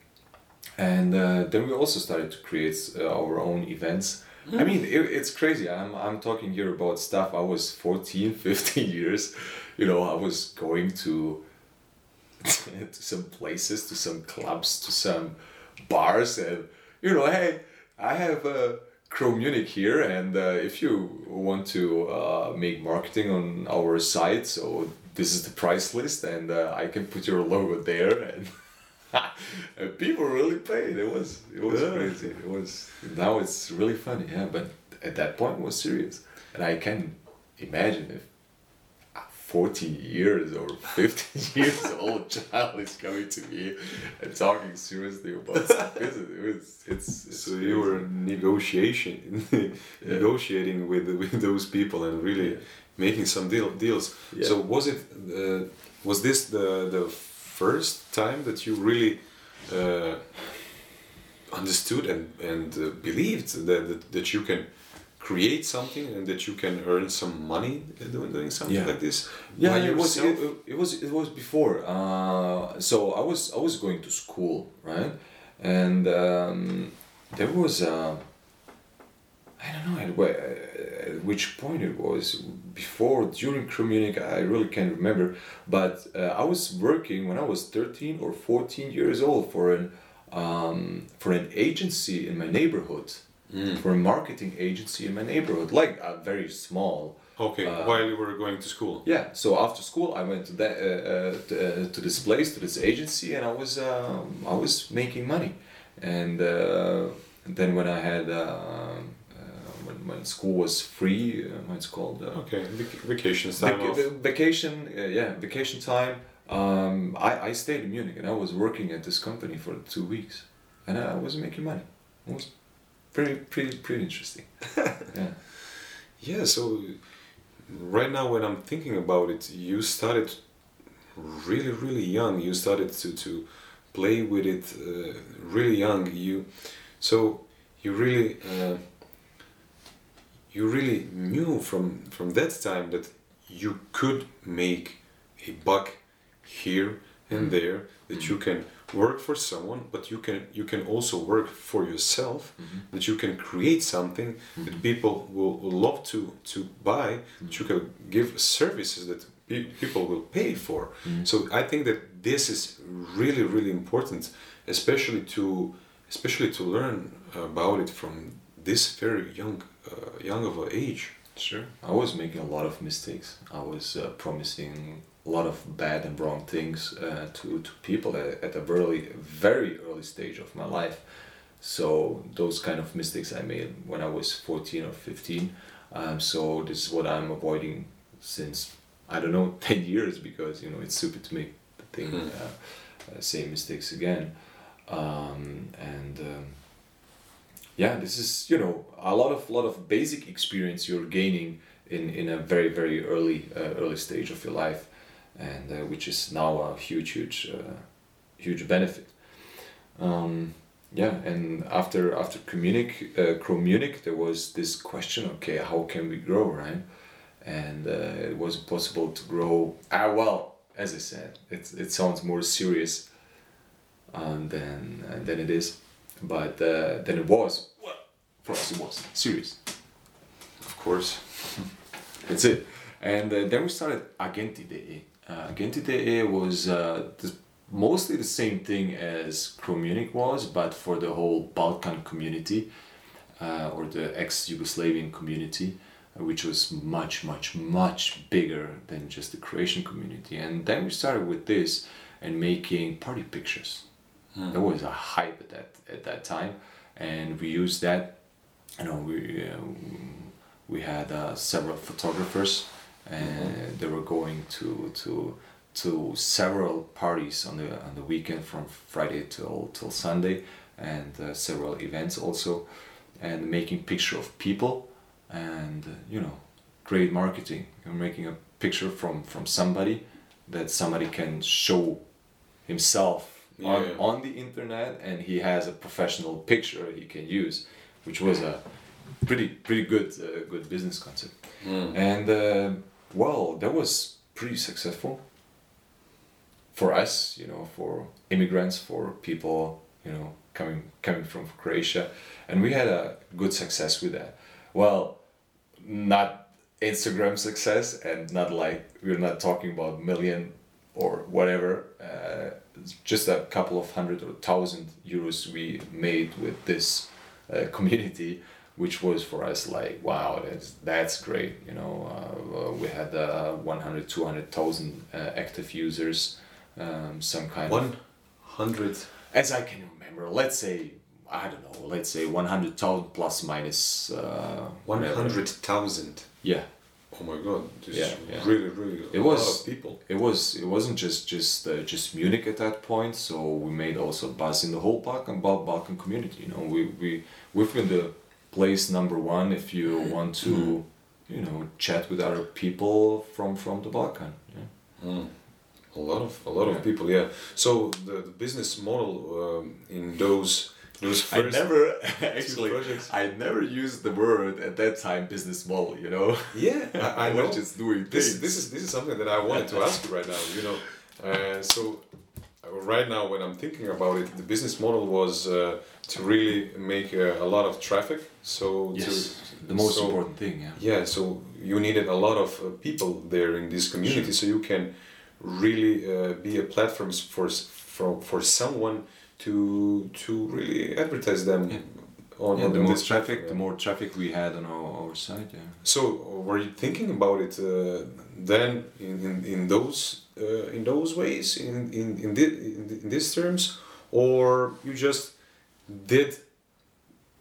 And then we also started to create our own events. I mean, it, it's crazy. I'm, I'm talking here about stuff I was 14, *laughs* 15 years you know, I was going to *laughs* to some places, to some clubs, to some bars, and you know, hey, I have a Crow Munich here, and uh, if you want to uh, make marketing on our site, so this is the price list, and uh, I can put your logo there, *laughs* and, and people really paid. It was it was yeah. crazy. It was now it's really funny, yeah. But at that point, it was serious, and I can imagine if 14 years or 15 *laughs* years old child is coming to me and talking seriously about business. It was, it's, it's so you were negotiation, *laughs* yeah. negotiating with with those people and really yeah. making some deal deals. Yeah. So was it uh, was this the the first time that you really uh, understood and and uh, believed that, that that you can create something and that you can earn some money doing, doing something yeah. like this yeah it was it, it, was it was before uh, so i was i was going to school right and um, there was a i don't know at, at, which point it was before during Crow Munich i really can't remember but uh, i was working when i was 13 or 14 years old for an um, for an agency in my neighborhood mm. for a marketing agency in my neighborhood, like a very small. Okay, uh, while you were going to school. Yeah, so after school, I went to that uh, uh, to, uh, to, this place, to this agency, and I was um, I was making money, and, uh, then when I had um, when, when school was free, what's called okay Vac- vacation time. Vac- vacation, yeah, vacation time. Um, I, I stayed in Munich and I was working at this company for two weeks, and I was making money. It was pretty pretty pretty interesting. *laughs* yeah. Yeah. So right now, when I'm thinking about it, you started really really young. You started to to play with it uh, really young. You so you really. Uh, you really knew from from that time that you could make a buck here and mm. there that you can work for someone but you can you can also work for yourself mm-hmm. that you can create something mm-hmm. that people will, love to to buy mm-hmm. that you can give services that pe- people will pay for mm-hmm. so i think that this is really really important especially to especially to learn about it from this very young uh, young of age sure i was making a lot of mistakes i was uh, promising a lot of bad and wrong things uh, to, to people at, at a very very early stage of my life. So those kind of mistakes i made when i was 14 or 15 um, so this is what i'm avoiding since i don't know *laughs* 10 years because you know it's stupid to make the thing mm. uh, uh, same mistakes again. Um, and um, yeah this is you know a lot of lot of basic experience you're gaining in, in a very very early uh, early stage of your life and uh, which is now a huge, huge, uh, huge benefit. Um, yeah, and after after Munich, uh, Munich, there was this question: Okay, how can we grow, right? And uh, it was possible to grow. Ah, well, as I said, it it sounds more serious um, than uh, than it is, but uh, then it was. For us, it was serious. Of course, *laughs* that's it. And uh, then we started Agenti.de uh, Agenti.de was uh, mostly the same thing as Crow Munich was, but for the whole Balkan community uh, or the ex-Yugoslavian community, uh, which was much, much, much bigger than just the Croatian community. And then we started with this and making party pictures. There was a hype at that at that time, and we used that. You know, we uh, we had uh, several photographers, and they were going to to to several parties on the on the weekend from Friday till till Sunday, and uh, several events also, and making picture of people, and uh, you know, great marketing. You're making a picture from from somebody that somebody can show himself on, Yeah. on the internet and he has a professional picture he can use which was a pretty pretty good uh, good business concept and uh, well that was pretty successful. For us you know for immigrants for people you know coming coming from Croatia. And we had a good success with that. Well not Instagram success and not like we're not talking about million or whatever uh, just a couple of hundred or thousand euros we made with this uh, *laughs* community which was for us like wow that's that's great you know uh, uh, we had uh, 100 200,000 uh, active users um, some kind of One hundred. as I can remember let's say I don't know let's say 100,000 plus minus uh, One whatever. hundred thousand. yeah Oh my god! This Yeah, yeah. really, really It a was- lot of people. It was it wasn't just just uh, just Munich at that point. So we made also buzz in the whole Balkan Bal- Balkan community. You know, we we been the place number one if you want to, you know, chat with other people from from the Balkan. Yeah. A lot of a lot Yeah. of people. Yeah. So the, the business model um, in those those I never *laughs* *laughs* actually projects. I never used the word at that time business model. You know. Yeah, I, I *laughs* know. was just doing this things. this is this is something that I wanted to ask you right now. You know, uh, so right now when I'm thinking about it, the business model was uh, to really make uh, a lot of traffic. So Yes, to the most so- important thing. Yeah. Yeah, so you needed a lot of uh, people there in this community, so you can really uh, be a platform for for for someone to to really advertise them Yeah. on, Yeah, on the more traffic, platform, the more traffic we had on our, our site. Yeah. So were you thinking about it uh, then in, in, in those uh, in those ways in in in, thi- in, thi- in these terms, or you just did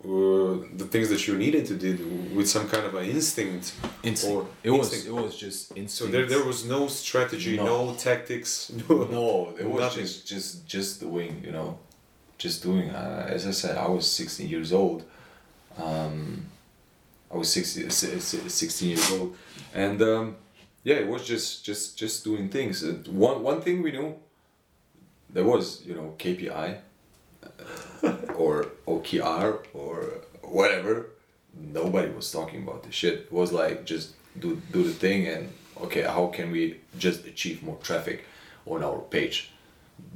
uh, the things that you needed to do with some kind of an instinct? Instinct. Or it was it was just instinct. So there, there was no strategy, no, No. tactics, *laughs* no. no, it was Nothing. just just just doing, you know, just doing. Uh, as I said, I was sixteen years old. Um, I was 60, si- si- 16 years old, and um, yeah, it was just just just doing things. And one one thing we knew, there was you know KPI, uh, or OKR or whatever. Nobody was talking about this shit. It was like just do do the thing and okay, how can we just achieve more traffic on our page?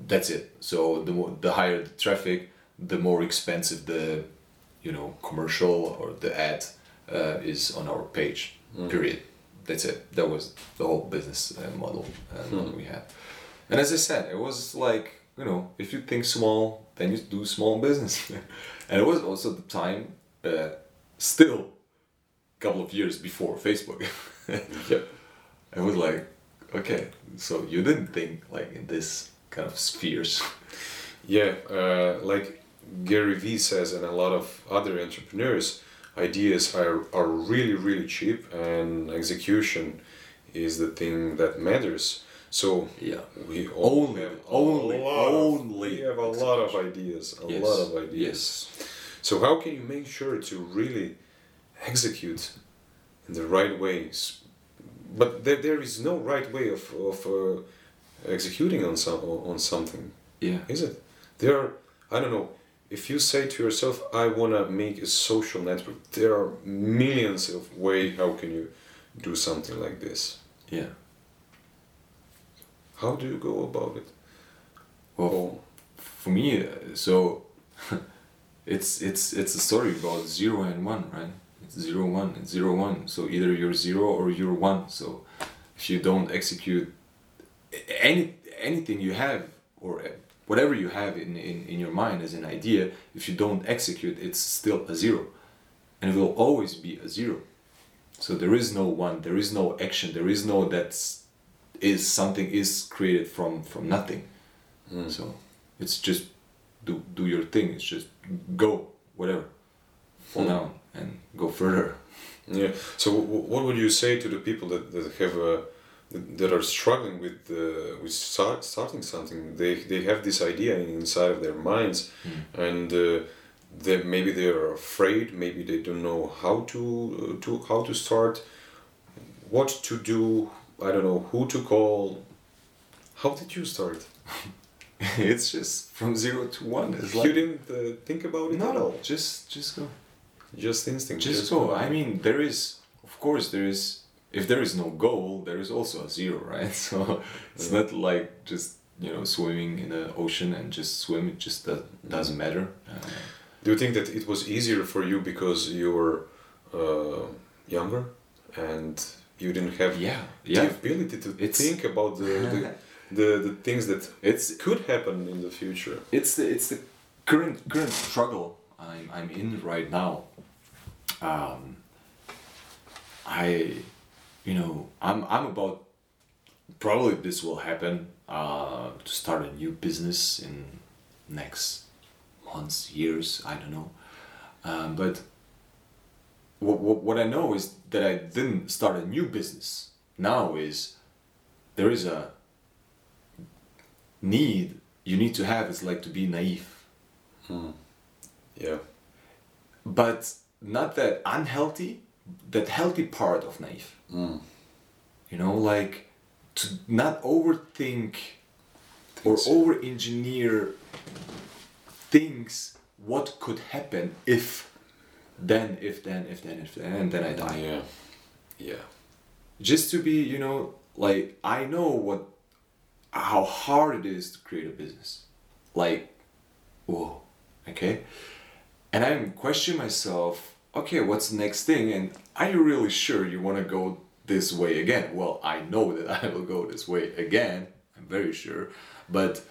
That's it. So the more, the higher the traffic, the more expensive the you know commercial or the ad uh, is on our page. Period. That's it. That was the whole business uh, model uh, model we had. And as I said, it was like you know, if you think small, then you do small business. *laughs* and it was also the time, uh, still, a couple of years before Facebook. *laughs* Yep. I was like, okay, so you didn't think like in this kind of spheres. Yeah, uh, like Gary Vee says, and a lot of other entrepreneurs, ideas are, are really, really cheap, and execution is the thing that matters. So Yeah. we all Only- have only- of- only we have a lot of ideas, a Yes, lot of ideas. yes. So how can you make sure to really execute in the right ways? But there, there is no right way of, of uh, executing on some on something Yeah. is it? There are, I don't know, if you say to yourself, I want to make a social network, there are millions of way how can you do something like this. Yeah. How do you go about it? Well, Oh, for me, uh, so *laughs* it's it's it's a story about zero and one, right? It's zero one, it's zero one. So either you're zero or you're one. So if you don't execute any anything you have or whatever you have in, in, in your mind as an idea, if you don't execute, it's still a zero, and it will always be a zero. So there is no one, there is no action, there is no that's is something is created from from nothing. So it's just do do your thing. It's just go whatever, fall Hmm. down and go further. Yeah. So, w- what would you say to the people that, that have uh, that are struggling with uh, with start, starting something? They they have this idea inside of their minds, and uh, they maybe they are afraid. Maybe they don't know how to uh, to how to start, what to do. I don't know who to call. How did you start? *laughs* it's just from zero to one. It's you didn't uh, think about it no at all. just just go. Just instinct. Just go. I mean, there is, of course, there is. If there is no goal, there is also a zero, right? *laughs* So it's Yeah. not like just you know swimming in the ocean and just swim. It just do- doesn't matter. Uh, Do you think that it was easier for you because you were uh, younger and you didn't have yeah, the yeah. ability to It's- think about the, the, *laughs* the, the things that It's could happen in the future? it's the it's the current current struggle I'm I'm in right now. Um, I, you know, I'm I'm about probably this will happen uh, to start a new business in next months years I don't know, um, but what, what what I know is that I didn't start a new business. Now is there is a need you need to have is like to be naive Hmm. Yeah. but not that unhealthy that healthy part of naive mm. you know like to not overthink or Things. over engineer things what could happen if then if then if then if then and then i die Yeah. Yeah. just to be you know like i know what how hard it is to create a business like whoa okay and i'm questioning myself okay what's the next thing? And are you really sure you want to go this way again? Well i know that i will go this way again i'm very sure. But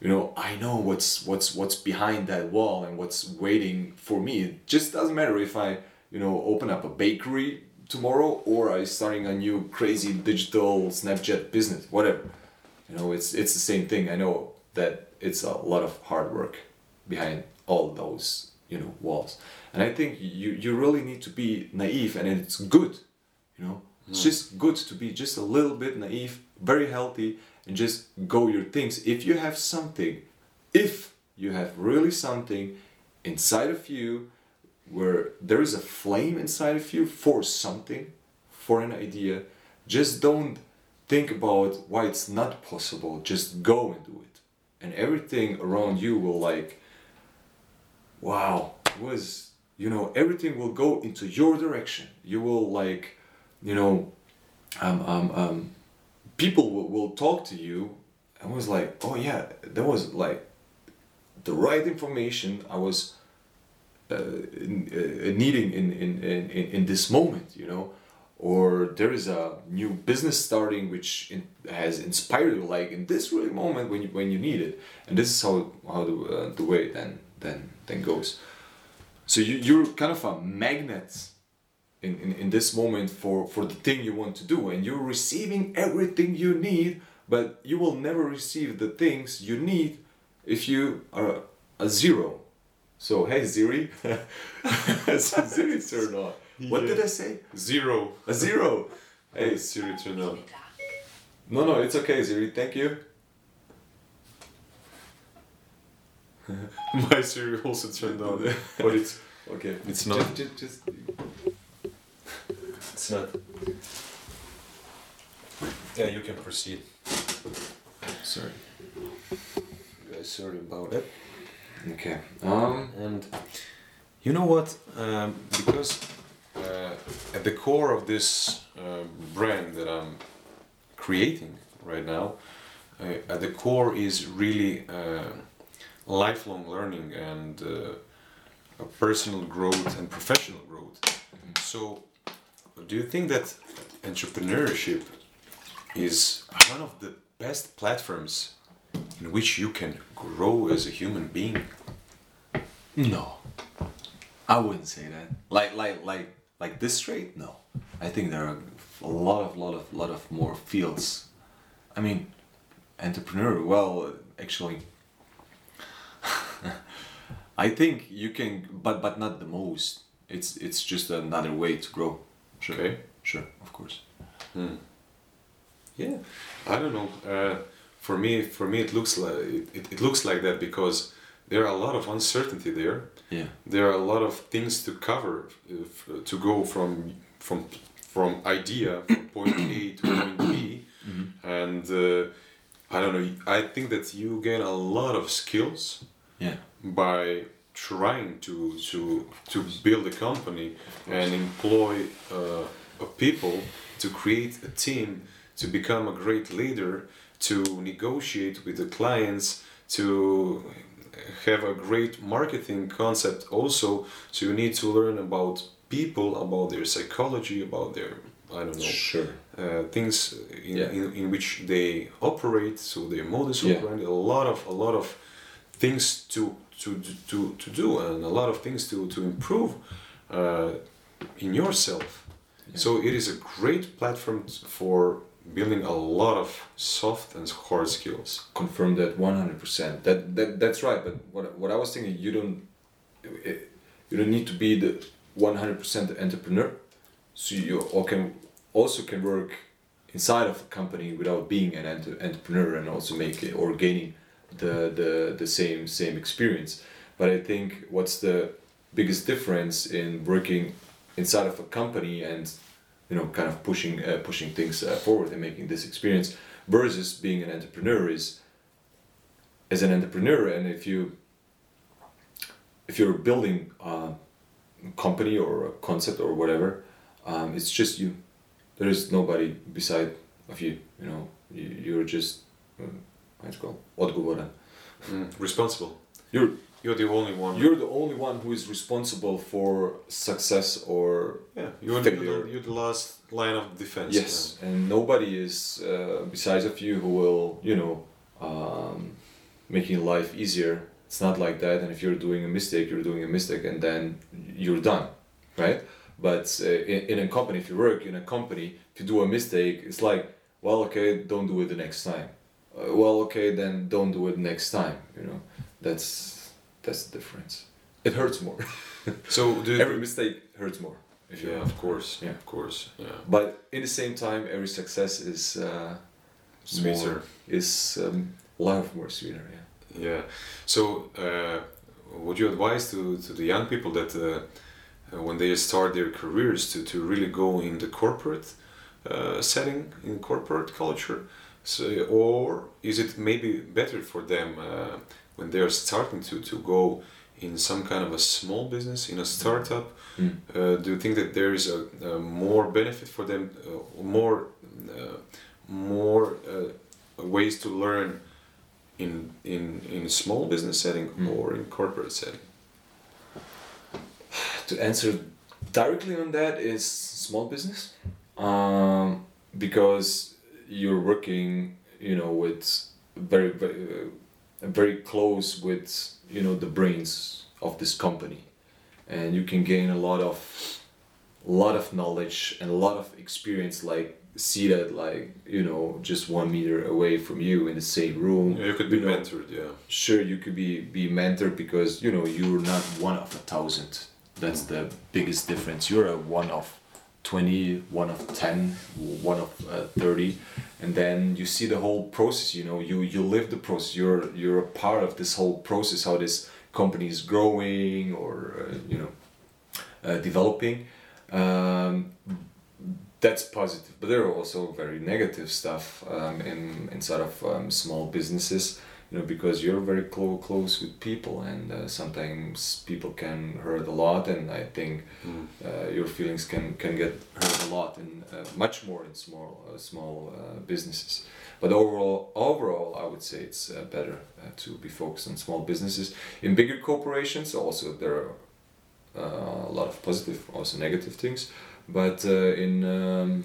you know i know what's what's what's behind that wall and what's waiting for me. It just doesn't matter if i you know open up a bakery tomorrow or i starting a new crazy digital snapchat business whatever. You know it's it's the same thing. I know that it's a lot of hard work behind all those you know walls and i think you you really need to be naive and it's good you know? It's mm. just good to be just a little bit naive very healthy and just go your things. If you have something if you have really something inside of you where there is a flame inside of you for something for an idea just don't think about why it's not possible. Just go and do it. And everything around you will like wow was you know everything will go into your direction. You will like you know um, um, um, people will, will talk to you and was like oh yeah that was like the right information i was uh, uh, needing in, in, in, in in this moment you know? Or there is a new business starting which in, has inspired you like in this really moment when you when you need it. And this is how how the, uh, the way then then then goes so you, you're kind of a magnet in, in, in this moment for, for the thing you want to do and you're receiving everything you need but you will never receive the things you need if you are a zero. So hey Siri *laughs* so Siri turned on. What did I say? Zero. a zero. *laughs* Hey, Siri, turn on. no no it's okay Siri thank you *laughs* My Siri also turned on, but it's okay It's not. just, just, just it's not. Yeah, you can proceed. sorry Guys, sorry about it. okay um And you know what? Um, because uh, at the core of this uh, brand that I'm creating right now, uh, at the core is really uh, lifelong learning and uh, personal growth and professional growth. So, do you think that entrepreneurship is one of the best platforms in which you can grow as a human being? No, I wouldn't say that. Like like like like this straight? No, I think there are a lot of lot of lot of more fields. I mean, entrepreneur. Well, actually, I think you can, but but not the most. It's it's just another way to grow. Sure. Okay. Sure, of course. Hmm. Yeah, I don't know. Uh, for me, for me, it looks like it, it, it looks like that because there are a lot of uncertainty there. Yeah. There are a lot of things to cover uh, to go from from from idea from point A to point B, *coughs* and uh, I don't know. I think that you gain a lot of skills Yeah. by trying to to to build a company and employ uh, a people to create a team to become a great leader to negotiate with the clients to have a great marketing concept also so you need to learn about people about their psychology about their i don't know Sure. uh, things in, Yeah. in, in which they operate so their modus Yeah. operandi a lot of a lot of things to to to, to do and a lot of things to to improve uh, in yourself. So it is a great platform for building a lot of soft and hard skills. Confirm that 100% that, that that's right but what, what i was thinking you don't you don't need to be the 100% entrepreneur. So you all can also can work inside of a company without being an entrepreneur and also make it or gaining the, the the same same experience. But i think what's the biggest difference in working inside of a company and you know kind of pushing uh, pushing things uh, forward and making this experience versus being an entrepreneur is as an entrepreneur and if you if you're building a company or a concept or whatever um, it's just you. There is nobody beside of you you know. You, you're just it called odgovoran mm. responsible you're you're the only one you're the only one who is responsible for success or yeah you're, the, failure. you're, the, you're the last line of defense Yes, and nobody is uh, besides of you who will, you know, um, making life easier. It's not like that. And if you're doing a mistake, you're doing a mistake, and then you're done, right? But uh, in, in a company, if you work in a company, if you do a mistake, it's like, well, okay, don't do it the next time. Uh, well, okay, then don't do it next time. You know, that's that's the difference. It hurts more. *laughs* so do Every mistake hurts more. Yeah of course Yeah. of course yeah but in the same time every success is uh, Sweeter. more, is um, lot more sweeter yeah Yeah. So, uh, would you advise to, to the young people that uh, uh, when they start their careers to, to really go in the corporate uh, setting, in corporate culture? So, or is it maybe better for them uh, when they are starting to, to go in some kind of a small business, in a startup? Mm. Uh, do you think that there is a, a more benefit for them, uh, more, uh, more uh, ways to learn in in in small business setting Mm. or in corporate setting? to answer directly on that is small business um, because you're working you know with very very, uh, very close with you know the brains of this company and you can gain a lot of a lot of knowledge and a lot of experience like that like you know just one meter away from you in the same room Yeah, you could be you know, mentored. Yeah. sure you could be be mentored because you know you're not one of a thousand that's the biggest difference you're a one of 20 one of 10 one of uh, 30 and then you see the whole process you know you you live the process. You're you're a part of this whole process how this company is growing or uh, you know uh, developing. Um, that's positive but there are also very negative stuff um, in inside of um, small businesses you know because you're very clo- close with people and uh, sometimes people can hurt a lot and i think Mm. uh, your feelings can can get hurt a lot and uh, much more in small uh, small uh, businesses. But overall overall i would say it's uh, better uh, to be focused on small businesses. In bigger corporations also there are uh, a lot of positive also negative things. But uh, in um,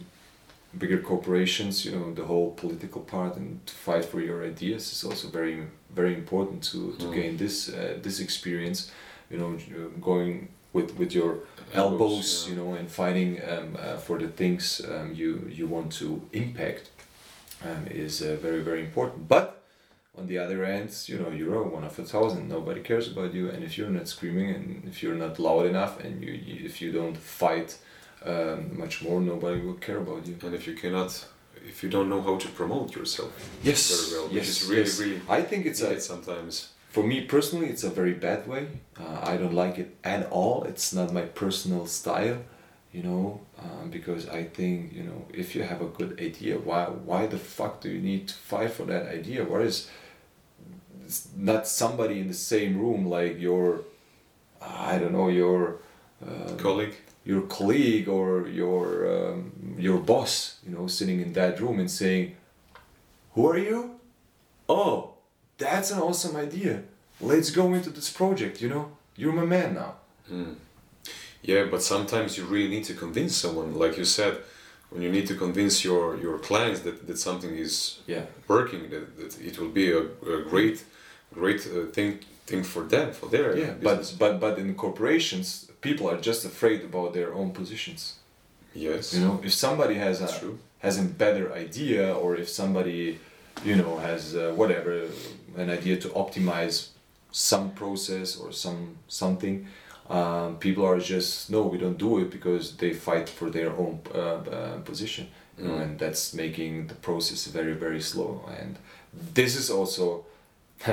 bigger corporations you know the whole political part and to fight for your ideas is also very very important to, to Mm. gain this uh, this experience you know uh, going with with your elbows yeah. you know and fighting um, uh, for the things um, you you want to impact um, is uh, very very important but on the other end, you know, you're one of a thousand. Nobody cares about you, and if you're not screaming and if you're not loud enough, and you, you if you don't fight um, much more, nobody will care about you. And if you cannot, if you don't know how to promote yourself Yes, very well, which is really, yes. really I think it's a sometimes. for me personally, it's a very bad way. Uh, I don't like it at all. It's not my personal style, you know, um, because I think you know if you have a good idea, why why the fuck do you need to fight for that idea? What is not somebody in the same room like your I don't know your um, Colleague, your colleague or your um, your boss, you know, sitting in that room and saying, "Who are you? Oh, that's an awesome idea. Let's go into this project. You know, you're my man now." yeah, but sometimes you really need to convince someone, like you said, when you need to convince your your clients that, that something is Yeah. working, that, that it will be a, a great, great uh, thing thing for them, for their Yeah, business. but but but in corporations, people are just afraid about their own positions. yes, You know, if somebody has a true. has a better idea, or if somebody, you know, has uh, whatever an idea to optimize some process or some something, um, people are just no, we don't do it because they fight for their own uh, uh, position. You know, Mm. and that's making the process very very slow. And this is also *laughs*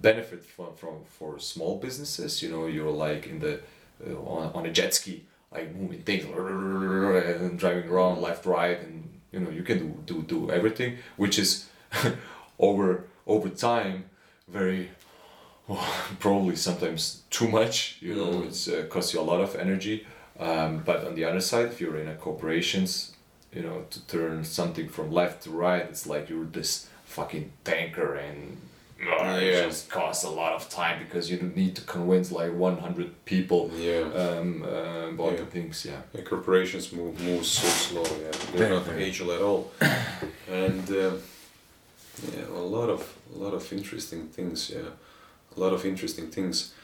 benefit for, from for small businesses. You know, you're like in the uh, on, on a jet ski, like moving things and driving around left, right, and you know you can do do, do everything, which is *laughs* over over time very *laughs* probably sometimes too much. You know, Mm. it's uh, costs you a lot of energy. Um, but on the other side, if you're in a corporations, you know, to turn something from left to right, it's like you're this fucking tanker and Yeah. it just costs a lot of time because you need to convince like 100 people yeah. um, uh, about Yeah. the things, yeah. Yeah, corporations move move so slow. Yeah, they're not agile at all, *coughs* and uh, yeah, a lot of a lot of interesting things. Yeah, a lot of interesting things,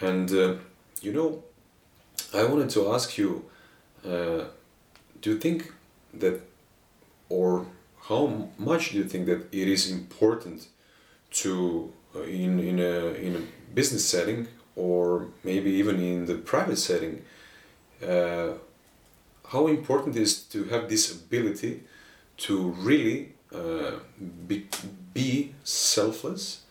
and uh, you know, I wanted to ask you, uh, do you think that, or how much do you think that it is important to uh, in in a in a business setting or maybe even in the private setting? Uh, how important is to have this ability to really uh, be, be selfless,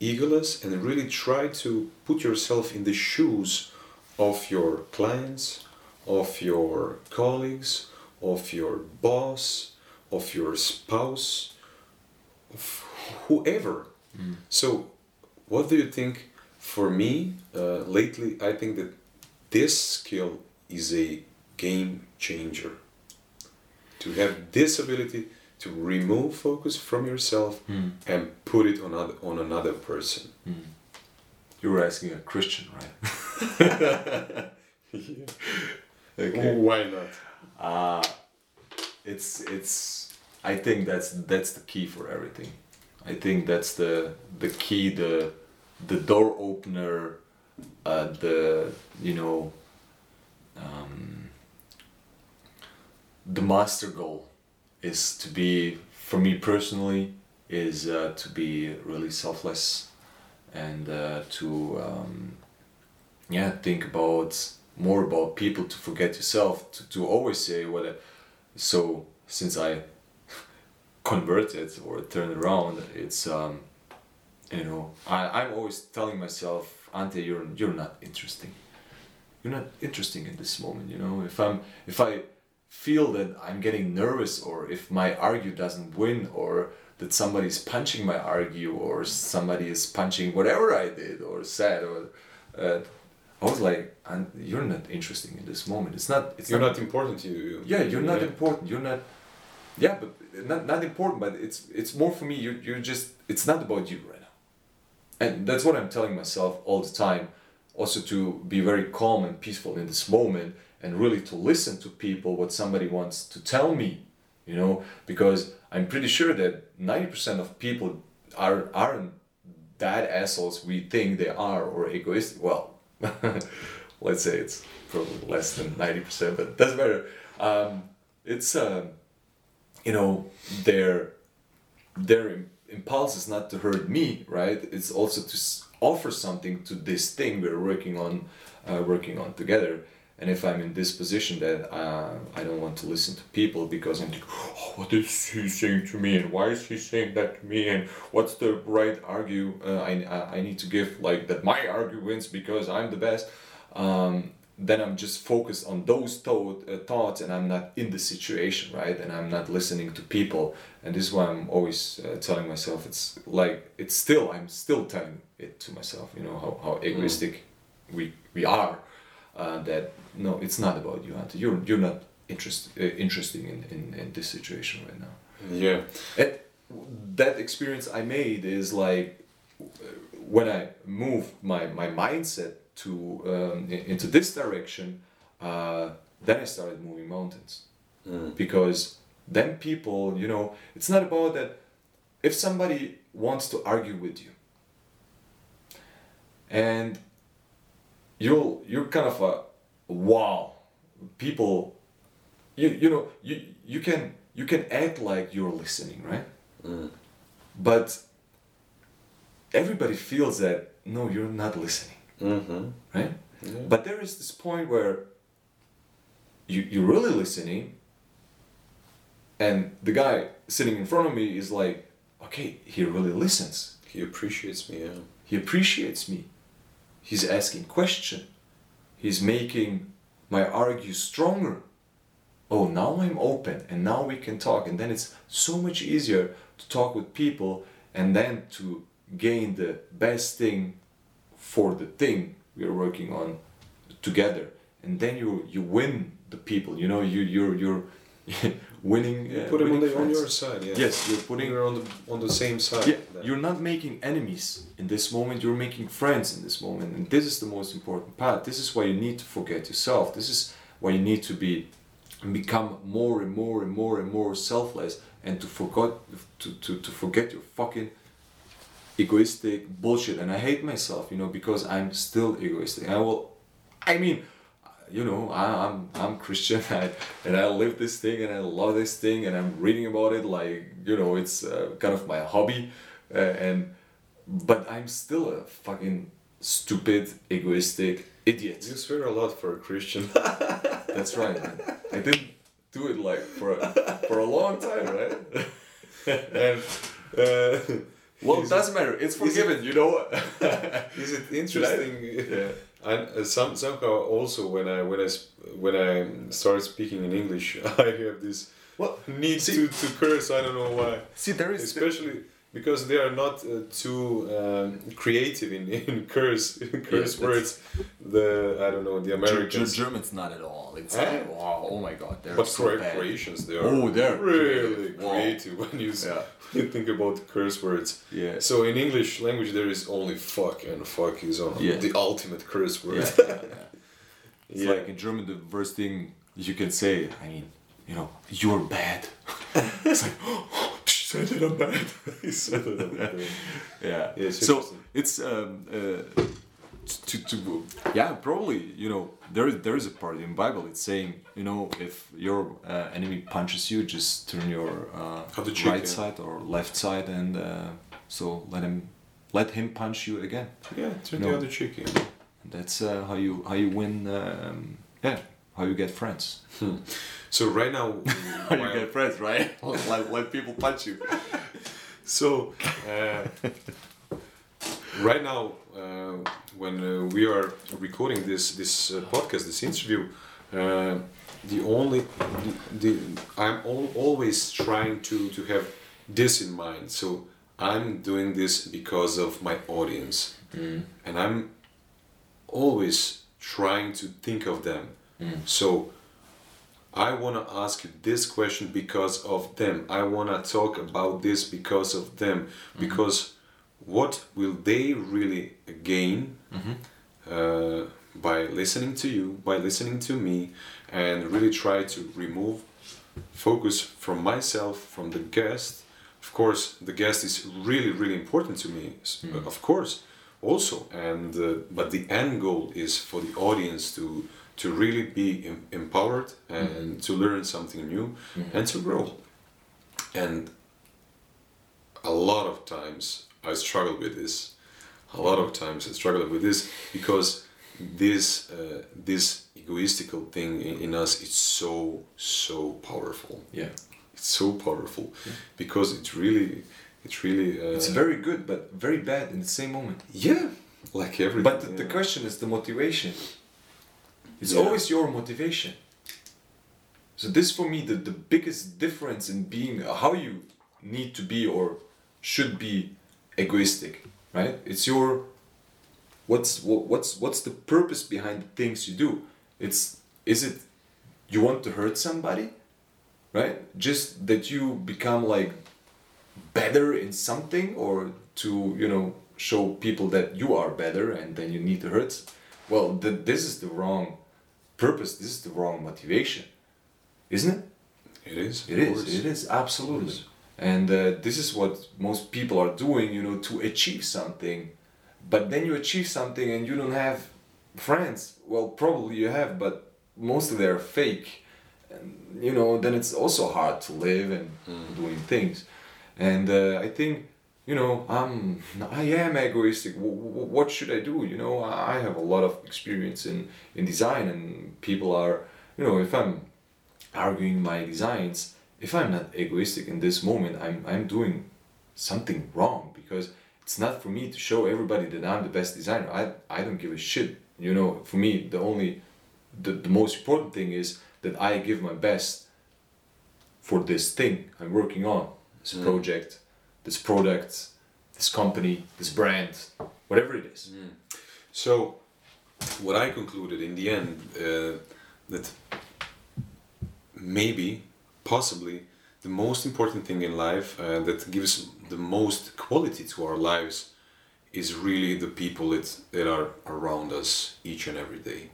egoless, and really try to put yourself in the shoes of your clients, of your colleagues, of your boss, of your spouse, of whoever. So, what do you think? For me, uh, lately, I think that this skill is a game changer. To have this ability to remove focus from yourself and put it on other, on another person. You were asking a Christian, right? *laughs* okay. Why not? Uh, it's it's. I think that's that's the key for everything. I think that's the the key, the the door opener, uh, the you know. Um, the master goal is to be for me personally is uh, to be really selfless and uh, to um, yeah think about more about people to forget yourself to, to always say what a, so since i converted or turn around it's um you know I, i'm always telling myself ante you're you're not interesting you're not interesting in this moment you know if i'm if i feel that i'm getting nervous or if my argue doesn't win or that somebody's punching my argue or somebody is punching whatever i did or said or uh, i was like and you're not interesting in this moment it's not it's You're not important to you. yeah you're not Yeah. important you're not yeah but not, not important but it's it's more for me you you're just it's not about you right now. And that's what i'm telling myself all the time also to be very calm and peaceful in this moment and really to listen to people what somebody wants to tell me you know? Because i'm pretty sure that 90% of people are aren't that assholes we think they are or egoistic. Well *laughs* let's say it's probably less than 90% but doesn't matter. Um, it's um, you know they're they're impulse is not to hurt me, right? It's also to offer something to this thing we're working on, uh, working on together. And if I'm in this position that uh, I don't want to listen to people because I'm like, oh, what is he saying to me, and why is he saying that to me, and what's the right argue uh, I, I need to give like that my argue wins because I'm the best. Um, then I'm just focused on those thought, uh, thoughts and I'm not in the situation, right? And I'm not listening to people. And this is why I'm always uh, telling myself it's like, it's still, I'm still telling it to myself, you know, how, how egoistic we, we are. Uh, that no, it's not about you, Ante. You're, you're not interest, uh, interesting in, in, in this situation right now. Yeah. And that experience I made is like when I moved my, my mindset to um, into this direction, uh, then I started moving mountains Mm. because then people, you know, it's not about that. If somebody wants to argue with you, and you'll you're kind of a wow, people, you you know you you can you can act like you're listening, right? Mm. But everybody feels that no, you're not listening, Mm-hmm. right? Yeah. But there is this point where you you're really listening, and the guy sitting in front of me is like, okay, he really listens. He appreciates me. Yeah. He appreciates me. He's asking question. He's making my argue stronger. Oh, now I'm open and now we can talk. And then it's so much easier to talk with people and then to gain the best thing for the thing we are working on together. And then you you win the people. You know, you you're you're *laughs* winning. You uh, put him on, the, on your side. Yeah. Yes, you're putting You're on the on the same side. yeah, then. you're not making enemies in this moment, you're making friends in this moment. And this is the most important part. This is why you need to forget yourself. This is why you need to be become more and more and more and more selfless and to forget to, to, to forget your fucking egoistic bullshit. And I hate myself, you know, because I'm still egoistic. I will I mean you know, I, I'm I'm Christian, *laughs* I, and I live this thing, and I love this thing, and I'm reading about it like you know, it's uh, kind of my hobby, uh, and but I'm still a fucking stupid, egoistic idiot. You swear a lot for a Christian. *laughs* That's right, man. I didn't do it like for a, for a long time, right? and uh, Well, it doesn't matter. It's forgiven, you know. *laughs* is it *laughs* interesting? yeah. And uh, some somehow also when I when I when I started speaking in English, *laughs* I have this Well, need see- to, to curse. I don't know why. see, there is Especially because they are not uh, too um, creative in, in curse *laughs* in curse that's- words. The I don't know the Americans. Germans not at all. It's Eh? like, wow, oh my god, they're But so bad. Croatians, they are Oh, they're really creative. Wow. creative when you, Yeah. you think about curse words. Yeah. So in English language, there is only fuck, and fuck is on Yeah. the ultimate curse word. Yeah, yeah, yeah. *laughs* It's Yeah. like in German, the worst thing you can say, I mean, you know, you're bad. *laughs* it's like, *gasps* she said that I'm *laughs* bad. He on the yeah. Yeah, it's so it's um, uh, to, to yeah probably you know there is there is a part in Bible it's saying you know if your uh, enemy punches you just turn your uh, cheek, right yeah. side or left side and uh, so let him let him punch you again. Yeah, turn No. the other cheek. Yeah. And that's uh, how you how you win. Um, yeah, how you get friends. So right now, *laughs* How you get friends, right? *laughs* let, let people punch you. *laughs* So, uh, right now, uh, when uh, we are recording this this uh, podcast, this interview, uh, the only the, the I'm al- always trying to to have this in mind. So I'm doing this because of my audience, and I'm always trying to think of them. So. I want to ask you this question because of them. I want to talk about this because of them. Because what will they really gain uh, by listening to you, by listening to me, and really try to remove focus from myself, from the guest. Of course, the guest is really, really important to me. s- Of course, also, and uh, but the end goal is for the audience to to really be em- empowered and to learn something new and to grow. And a lot of times I struggle with this. A lot of times I struggle with this because this uh, this egoistical thing in, in us is so so powerful. Yeah. It's so powerful because it's really it's really uh, It's very good, but very bad in the same moment. yeah like everything. But the, the question is the motivation. It's Yeah. always your motivation. So this for me the, the biggest difference in being how you need to be or should be egoistic, right? It's your what's what, what's what's the purpose behind the things you do? It's is it you want to hurt somebody? Right? Just that you become like better in something or to you know show people that you are better and then you need to hurt well th- this is the wrong purpose this is the wrong motivation isn't it? It is. it is course. it is absolutely. And uh, this is what most people are doing you know to achieve something. But then you achieve something and you don't have friends. Well probably you have but most of them are fake. And you know then it's also hard to live and doing things. And uh, i think you know i'm i am egoistic. W- w- what should i do? You know i have a lot of experience in in design and people are you know if i'm arguing my designs if i'm not egoistic in this moment i'm i'm doing something wrong because it's not for me to show everybody that i'm the best designer. I i don't give a shit. You know for me the only the, the most important thing is that i give my best for this thing i'm working on this mm. project this product this company this brand whatever it is. So, what I concluded in the end uh, that maybe, possibly, the most important thing in life uh, that gives the most quality to our lives is really the people that, that are around us each and every day.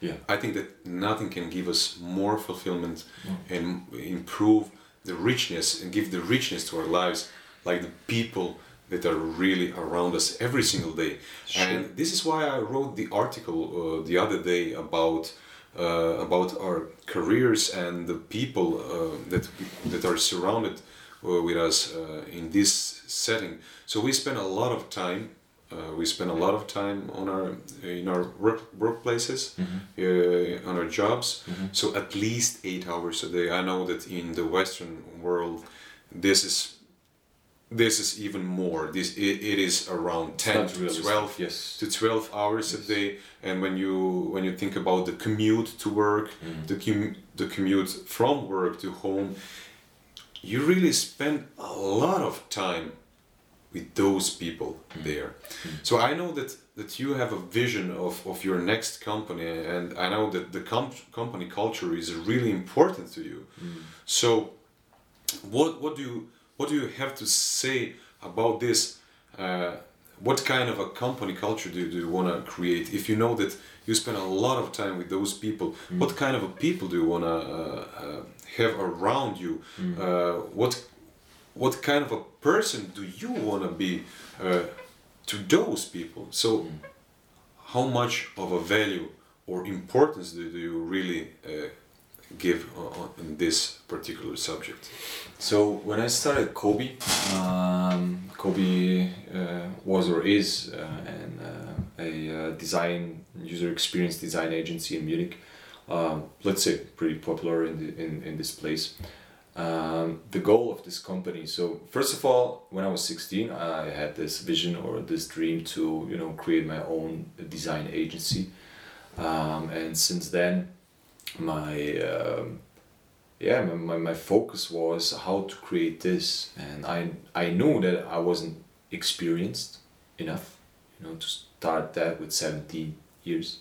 yeah. I think that nothing can give us more fulfillment and improve the richness and give the richness to our lives like the people that are really around us every single day. And this is why I wrote the article uh, the other day about uh, about our careers and the people uh, that that are surrounded uh, with us uh, in this setting. So we spend a lot of time uh, we spend a lot of time on our in our work workplaces, uh, on our jobs. So at least eight hours a day. I know that in the Western world, this is this is even more. This it, it is around ten to twelve yes. to twelve hours a day. And when you when you think about the commute to work, the com- the commute from work to home, you really spend a lot of time with those people there. So I know that that you have a vision of, of your next company, and I know that the com- company culture is really important to you. So, what what do you what do you have to say about this? Uh, what kind of a company culture do, do you want to create? If you know that you spend a lot of time with those people, what kind of a people do you want to uh, uh, have around you? Uh, what what kind of a person do you want to be uh, to those people? So, how much of a value or importance do, do you really uh, give on, on, this particular subject? So when I started Kobe, um, Kobe uh, was or is uh, an, uh, a uh, design user experience design agency in Munich. Um, let's say pretty popular in, the, in, in this place. Um, the goal of this company. So first of all, when I was sixteen, I had this vision or this dream to you know create my own design agency, um, and since then, my um, yeah my, my, my focus was how to create this. And I, I knew that I wasn't experienced enough you know to start that with 17 years.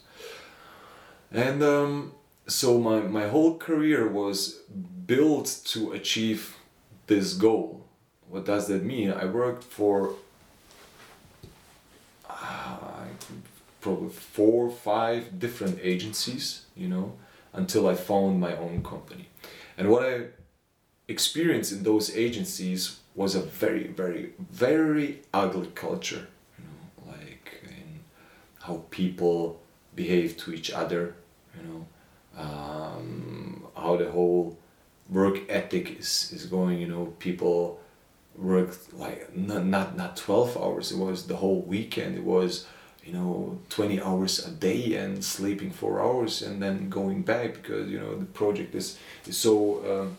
And um, so my, my whole career was built to achieve this goal. What does that mean? I worked for uh, probably four or five different agencies you know until I found my own company and what I experienced in those agencies was a very, very, very ugly culture. You know, like in how people behave to each other. You know, um, how the whole work ethic is, is going. You know, people worked like not, not not 12 hours it was the whole weekend it was you know 20 hours a day and sleeping four hours and then going back because you know the project is is so um,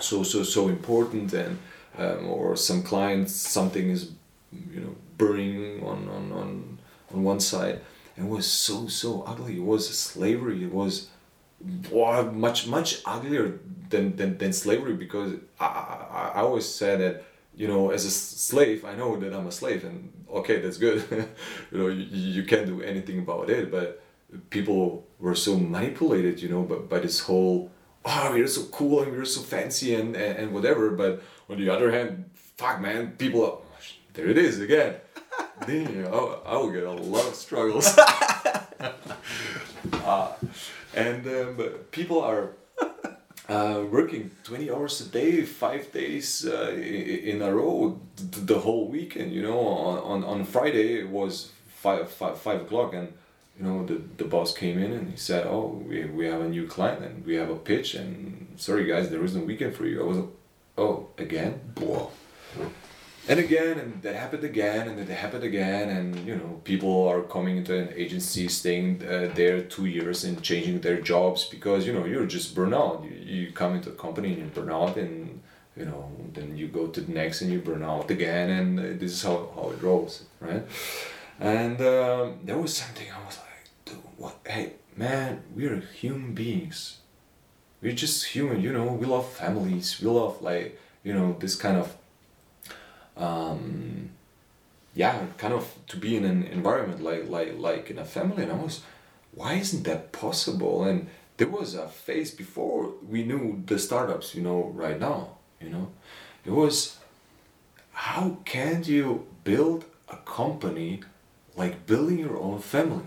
so so so important and um, or some clients something is you know burning on on on, on one side. And it was so so ugly. It was slavery. It was much much uglier than, than, than slavery because I, I, I always said that you know as a slave i know that i'm a slave and okay that's good. *laughs* You know you, you can't do anything about it but people were so manipulated you know but by this whole oh you're so cool and you're so fancy and, and, and whatever but on the other hand fuck man people are, there it is again. *laughs* Damn, I, I will get a lot of struggles. *laughs* Uh, and um, people are uh, working 20 hours a day, five days uh, in a row, the whole weekend. You know, on, on, Friday it was five, five, five o'clock, and you know the, the boss came in and he said, "Oh, we, we have a new client and we have a pitch, and sorry guys, there is no weekend for you." I was, like, "Oh, again?" Whoa and again and that happened again and it happened again and you know people are coming into an agency staying uh, there two years and changing their jobs because you know you're just burnout you, you come into a company and you burn out and you know then you go to the next and you burn out again and uh, this is how, how it rolls right? And um, there was something i was like dude what? Hey man we're human beings. We're just human you know? We love families. We love like you know this kind of um, yeah, kind of to be in an environment like like like in a family, and I was, why isn't that possible? And there was a phase before we knew the startups, you know, right now, you know, it was, how can you build a company like building your own family?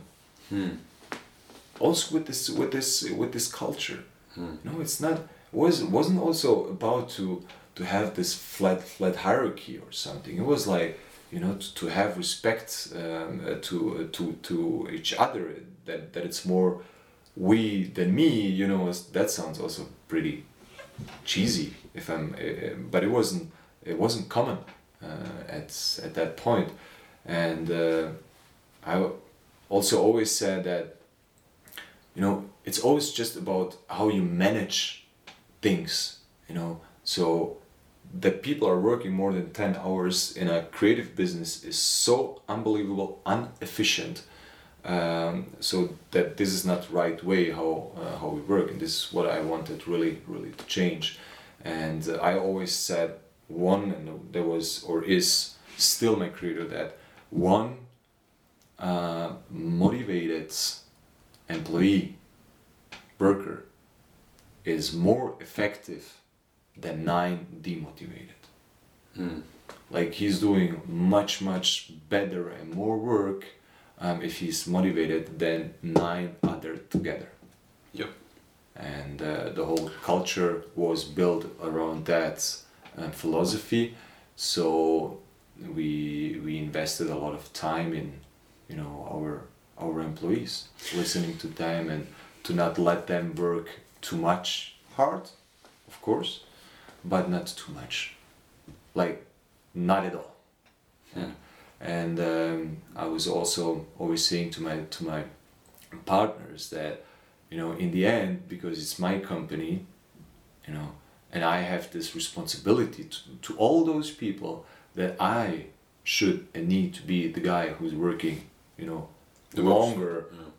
Hmm. Also with this with this with this culture, Hmm. no, it's not was wasn't also about to to have this flat flat hierarchy or something. It was like you know to, to have respect um, uh, to uh, to to each other. That that it's more we than me. You know that sounds also pretty cheesy. If I'm, uh, but it wasn't it wasn't common uh, at at that point, and uh, I also always said that you know it's always just about how you manage things you know so that people are working more than 10 hours in a creative business is so unbelievable inefficient um, so that this is not right way how uh, how we work. And this is what i wanted really really to change. And uh, i always said one and there was or is still my credo that one uh, motivated employee worker is more effective than nine demotivated. Hmm. Like he's doing much much better and more work um, if he's motivated than nine other together. Yep. And uh, the whole culture was built around that um, philosophy. So we we invested a lot of time in you know our our employees, listening to them and to not let them work too much hard, of course, but not too much. Like, not at all. Yeah. And um, I was also always saying to my to my partners that, you know, in the end, because it's my company, you know, and I have this responsibility to, to all those people that I should and need to be the guy who's working, you know, The longer Yeah.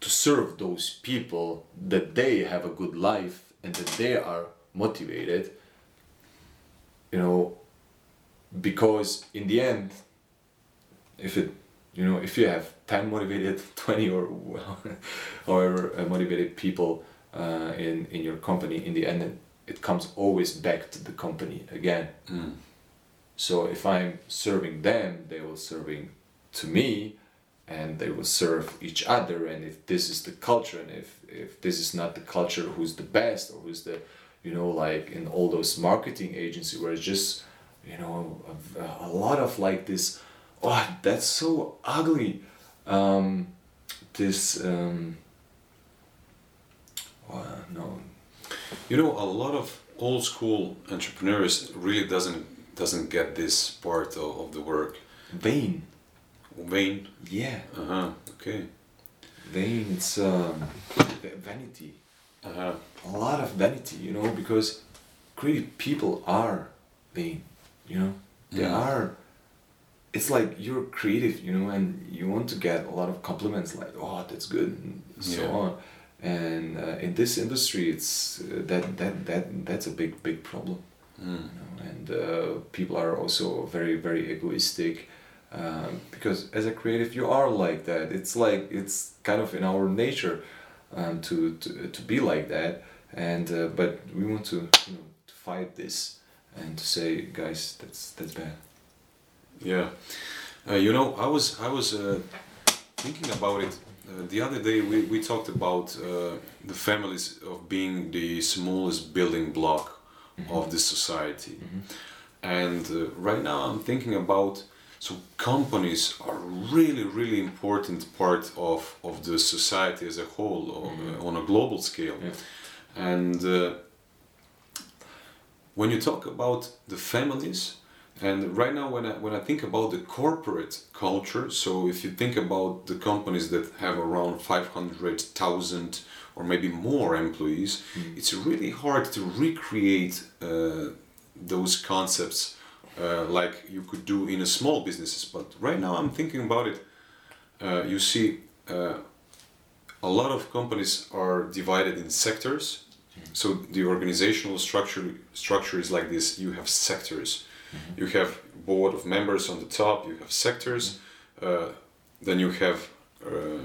to serve those people that they have a good life and that they are motivated you know because in the end if it you know if you have 10 motivated *laughs* 20 or *laughs* however uh, motivated people uh, in in your company in the end it, comes always back to the company again Hmm. so if I'm serving them, they will serving to me, and they will serve each other. And if this is the culture, and if if this is not the culture, who's the best or who's the, you know, like in all those marketing agencies where it's just, you know, a, a lot of like this, oh, that's so ugly, um, this, um, oh, no, You know, a lot of old school entrepreneurs really doesn't doesn't get this part of, of the work. Vain. Vain. Yeah. Uh huh. Okay. Vain. It's um, vanity. Uh. A lot of vanity, you know, because creative people are vain. You know, they Mm. are. It's like you're creative, you know, and you want to get a lot of compliments, like "oh, that's good," and so Yeah. on. And uh, in this industry, it's uh, that that that that's a big big problem. Mm. you know, and uh, people are also very very egoistic um, because as a creative you are like that it's like it's kind of in our nature um, to, to to be like that. And uh, but we want to you know to fight this and to say guys that's that's bad. Yeah. Uh, you know, I was I was uh, thinking about it uh, the other day. We, we talked about uh, the families of being the smallest building block of the society, and uh, right now I'm thinking about so companies are really really important part of of the society as a whole on, on a global scale, Yeah. and. Uh, when you talk about the families and right now when I, when I think about the corporate culture so if you think about the companies that have around 500,000 or maybe more employees it's really hard to recreate uh, those concepts uh, like you could do in a small businesses but right now I'm thinking about it. Uh, you see uh, a lot of companies are divided in sectors. So the organizational structure structure is like this. You have sectors. You have board of members on the top. You have sectors. Uh, then you have uh,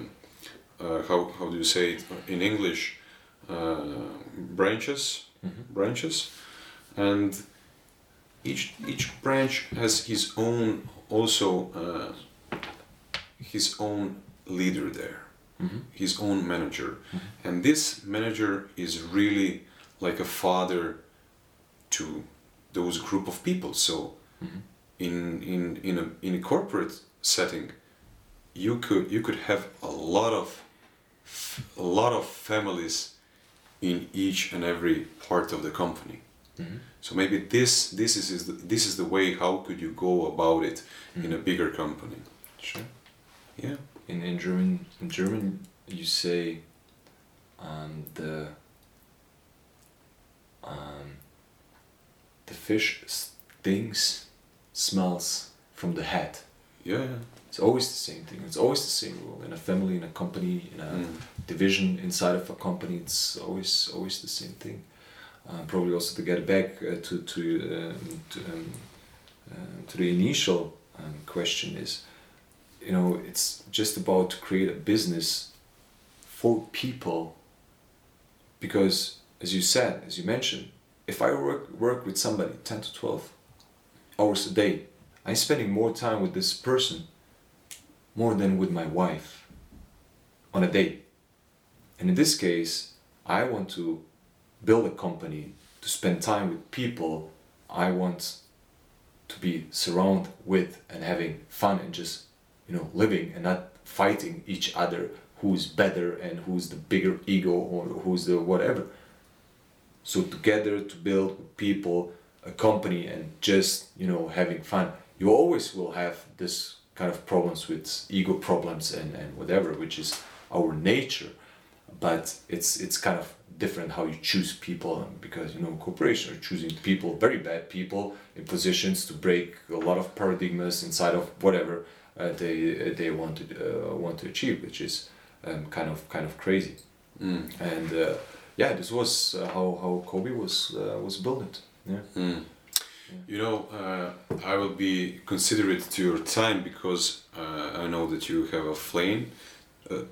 uh, how, how do you say it in english? Uh, branches. Branches. And each each branch has his own also uh, his own leader there mm-hmm. his own manager. Mm-hmm. And this manager is really like a father to those group of people. So mm-hmm. in in in a in a corporate setting you could you could have a lot of a lot of families in each and every part of the company so maybe this this is, is the, this is the way how could you go about it in a bigger company? Sure. Yeah. In, in German in German you say um, the um, the fish stinks smells from the head. Yeah yeah. It's always the same thing. It's always the same rule. In a family in a company in a Mm. division inside of a company it's always always the same thing uh, probably also to get back uh, to to um, to, um, uh, to the initial um, question is you know it's just about to create a business for people because as you said as you mentioned if i work work with somebody 10 to 12 hours a day i'm spending more time with this person more than with my wife on a day. And in this case i want to build a company to spend time with people i want to be surrounded with and having fun and just you know living and not fighting each other who's better and who's the bigger ego or who's the whatever. So together to build people a company and just you know having fun. You always will have this kind of problems with ego problems and, and whatever which is our nature. But it's it's kind of different how you choose people because you know corporations are choosing people very bad people in positions to break a lot of paradigms inside of whatever uh, they they want to uh, want to achieve which is um, kind of kind of crazy mm. and uh, yeah this was uh, how how Kobe was uh, was built yeah Mm. You know, uh, I will be considerate to your time because uh, I know that you have a plane,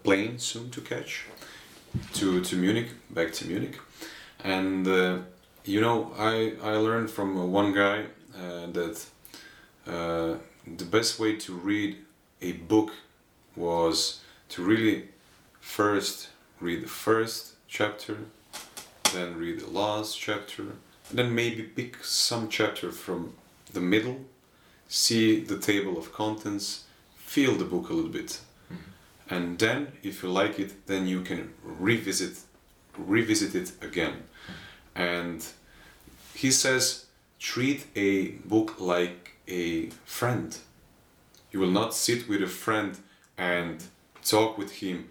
plane soon to catch, to to Munich, back to Munich, and uh, you know, I I learned from uh, one guy uh, that uh, the best way to read a book was to really first read the first chapter, then read the last chapter, then maybe pick some chapter from the middle, see the table of contents, feel the book a little bit, and then if you like it, then you can revisit revisit it again. And he says treat a book like a friend. You will not sit with a friend and talk with him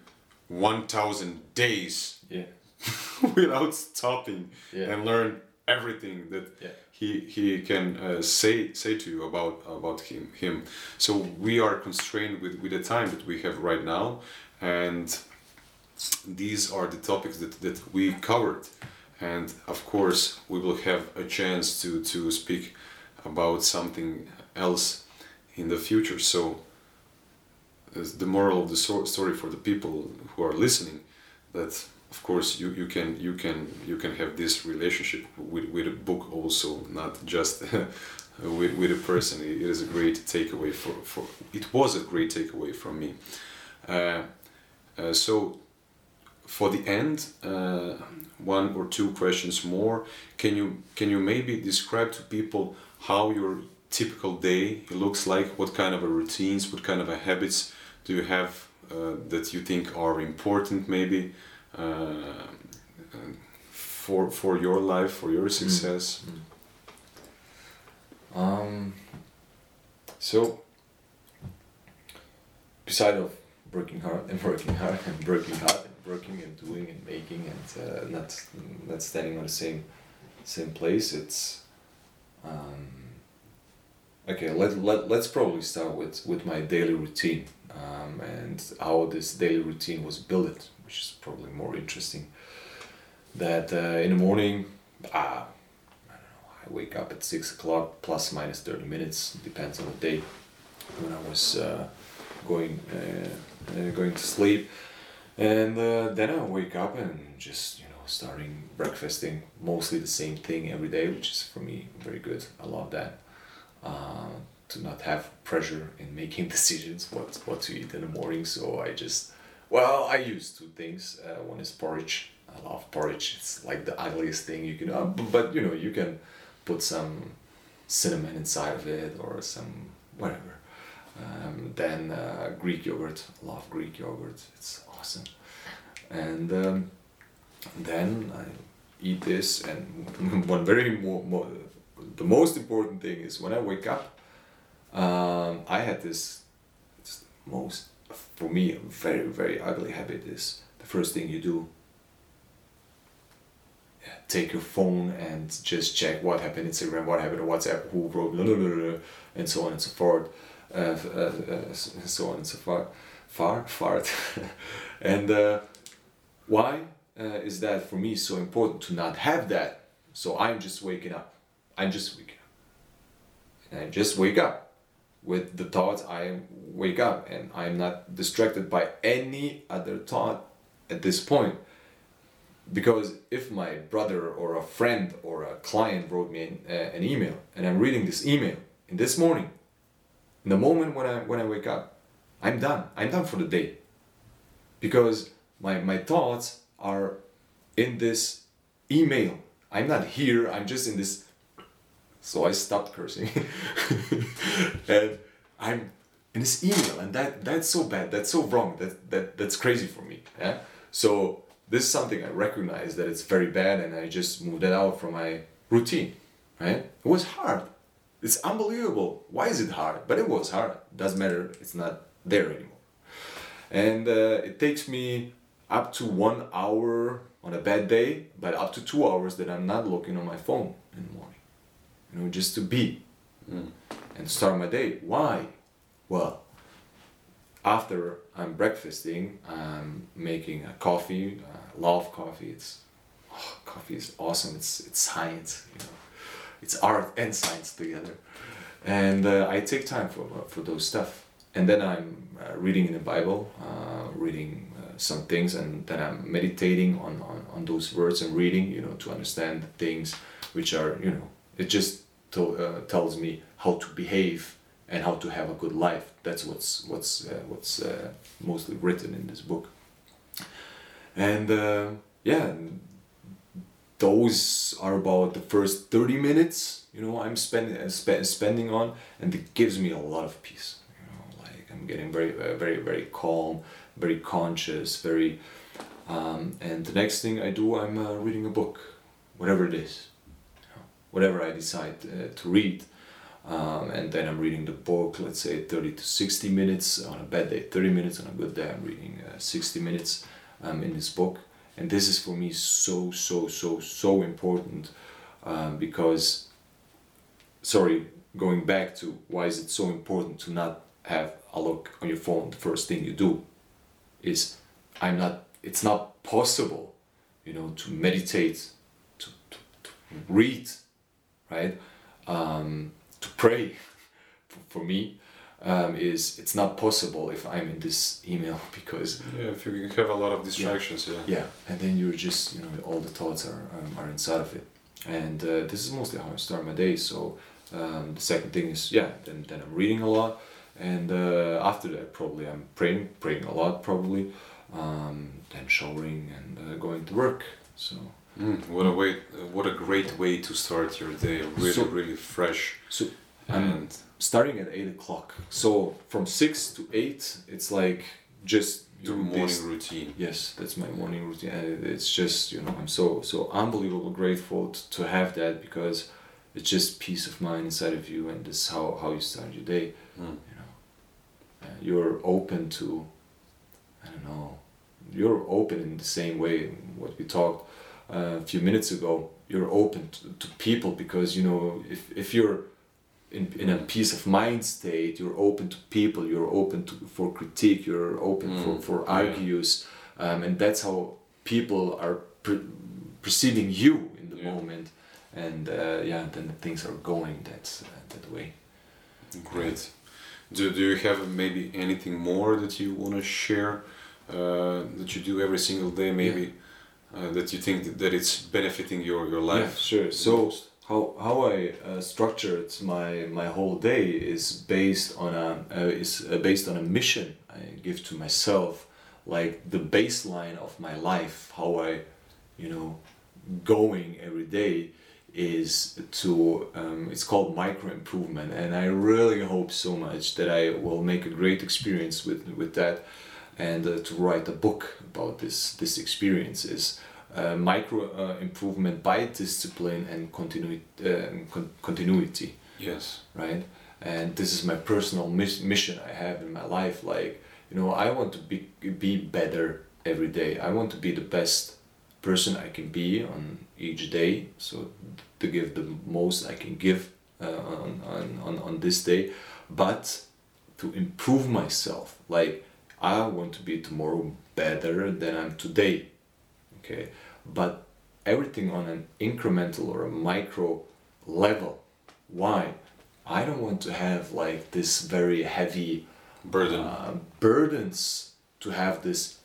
1000 days Yeah. *laughs* without stopping Yeah. and learn everything that Yeah. He he can uh, say say to you about about him him. So we are constrained with with the time that we have right now and these are the topics that that we covered. And of course we will have a chance to to speak about something else in the future. So as the moral of the story for the people who are listening that of course you, you can you can you can have this relationship with, with a book also not just *laughs* with, with a person. It is a great takeaway for, for it was a great takeaway from me. Uh, uh, so for the end uh, one or two questions more. Can you can you maybe describe to people how your typical day looks like? What kind of a routines what kind of a habits do you have uh, that you think are important maybe uh, for for your life for your success. Um, so, beside of working hard and working hard and working hard and working and doing and making and uh, not not standing on the same same place, it's um, okay. Let let let's probably start with with my daily routine um, and how this daily routine was built, which is probably more interesting. That uh, in the morning, ah, I wake up at six o'clock plus minus thirty minutes depends on the day. When I was uh, going uh, uh, going to sleep, and uh, then I wake up and just you know starting breakfasting mostly the same thing every day, which is for me very good. I love that. Uh, to not have pressure in making *laughs* decisions what what to eat in the morning, so I just well I use two things. Uh, one is porridge. I love porridge. It's like the ugliest thing you can. Uh, but you know you can put some cinnamon inside of it or some whatever. Um, then uh, Greek yogurt. I love Greek yogurt. It's awesome. And um, then I eat this. And *laughs* one very more, mo- the most important thing is when I wake up. Um, I had this it's most for me a very very ugly habit is the first thing you do take your phone and just check what happened Instagram, what happened WhatsApp, who wrote, blah, blah, blah, and so on and so forth, uh, uh, uh, so on and so far, far, fart. *laughs* and uh, why uh, is that for me so important to not have that? So I'm just waking up. I'm just waking up. And I just wake up with the thoughts I wake up and I'm not distracted by any other thought at this point. Because if my brother or a friend or a client wrote me an, uh, an email and i'm reading this email in this morning in the moment when i when i wake up i'm done. I'm done for the day. Because my my thoughts are in this email. I'm not here. I'm just in this so i stopped cursing *laughs* and i'm in this email and that that's so bad that's so wrong that, that that's crazy for me yeah so this is something I recognize that it's very bad and I just moved it out from my routine, right? It was hard. It's unbelievable. Why is it hard? But it was hard. Doesn't matter. It's not there anymore. And uh, it takes me up to one hour on a bad day, but up to two hours that I'm not looking on my phone in the morning. You know, just to be and start my day. Why? Well, after I'm breakfasting, I'm making a coffee. I love coffee. It's oh, coffee is awesome. It's it's science, you know. It's art and science together, and uh, I take time for for those stuff. And then I'm uh, reading in the Bible, uh, reading uh, some things, and then I'm meditating on, on, on those words and reading, you know, to understand things which are, you know, it just uh, tells me how to behave and how to have a good life. That's what's what's uh, what's uh, mostly written in this book. And uh, yeah, those are about the first thirty minutes. You know, I'm spending uh, spe- spending on, and it gives me a lot of peace. You know, like I'm getting very uh, very very calm, very conscious, very. Um, and the next thing I do, I'm reading a book, whatever it is. Whatever I decide uh, to read. Um, and then I'm reading the book, let's say 30 to 60 minutes on a bad day, 30 minutes on a good day. I'm reading uh, 60 minutes um, in this book, and this is for me so so so so important um, because, sorry, going back to why is it so important to not have a look on your phone the first thing you do, is I'm not. It's not possible, you know, to meditate, to, to, to read, right. Um, to pray *laughs* for, for me um, is it's not possible if I'm in this email *laughs* because yeah if you have a lot of distractions yeah yeah, and then you're just you know all the thoughts are um, are inside of it. And uh, this is mostly how I start my day. So um, the second thing is yeah then, then I'm reading a lot. And uh, after that probably I'm praying praying a lot probably. Um, then showering and uh, going to work. So Mm, what a way! What a great way to start your day. Really, So- really fresh. So And starting at eight o'clock. So from six to eight, it's like just your morning this. routine. Yes, that's my morning routine, and it's just you know I'm so so unbelievable grateful t- to have that because it's just peace of mind inside of you, and this is how how you start your day. Mm. You know, you're open to, I don't know, you're open in the same way what we talked a few minutes ago. You're open to, to people because you know if if you're in, in a peace of mind state, you're open to people, you're open to for critique, you're open for, Mm, for yeah. argues, um, and that's how people are per- perceiving you in the Yeah. moment, and uh, yeah, then things are going that uh, that way. Great. Do, do you have maybe anything more that you want to share uh, that you do every single day, maybe uh, that you think that, that it's benefiting your, your life? Yeah, sure. So how how I uh, structured my my whole day is based on a uh, is uh, based on a mission I give to myself, like the baseline of my life. How I, you know, going every day is to um, it's called micro improvement, and I really hope so much that I will make a great experience with with that, and uh, to write a book about this this experience is uh, micro uh, improvement by discipline and continui- uh, con- continuity. Yes. right? And this is my personal mis- mission i have in my life like you know i want to be be better every day. I want to be the best person i can be on each day. So to give the most i can give uh, on, on, on, on this day. But to improve myself like i want to be tomorrow better than i'm today okay? But everything on an incremental or a micro level. Why? I don't want to have like this very heavy Burden. uh, burdens to have this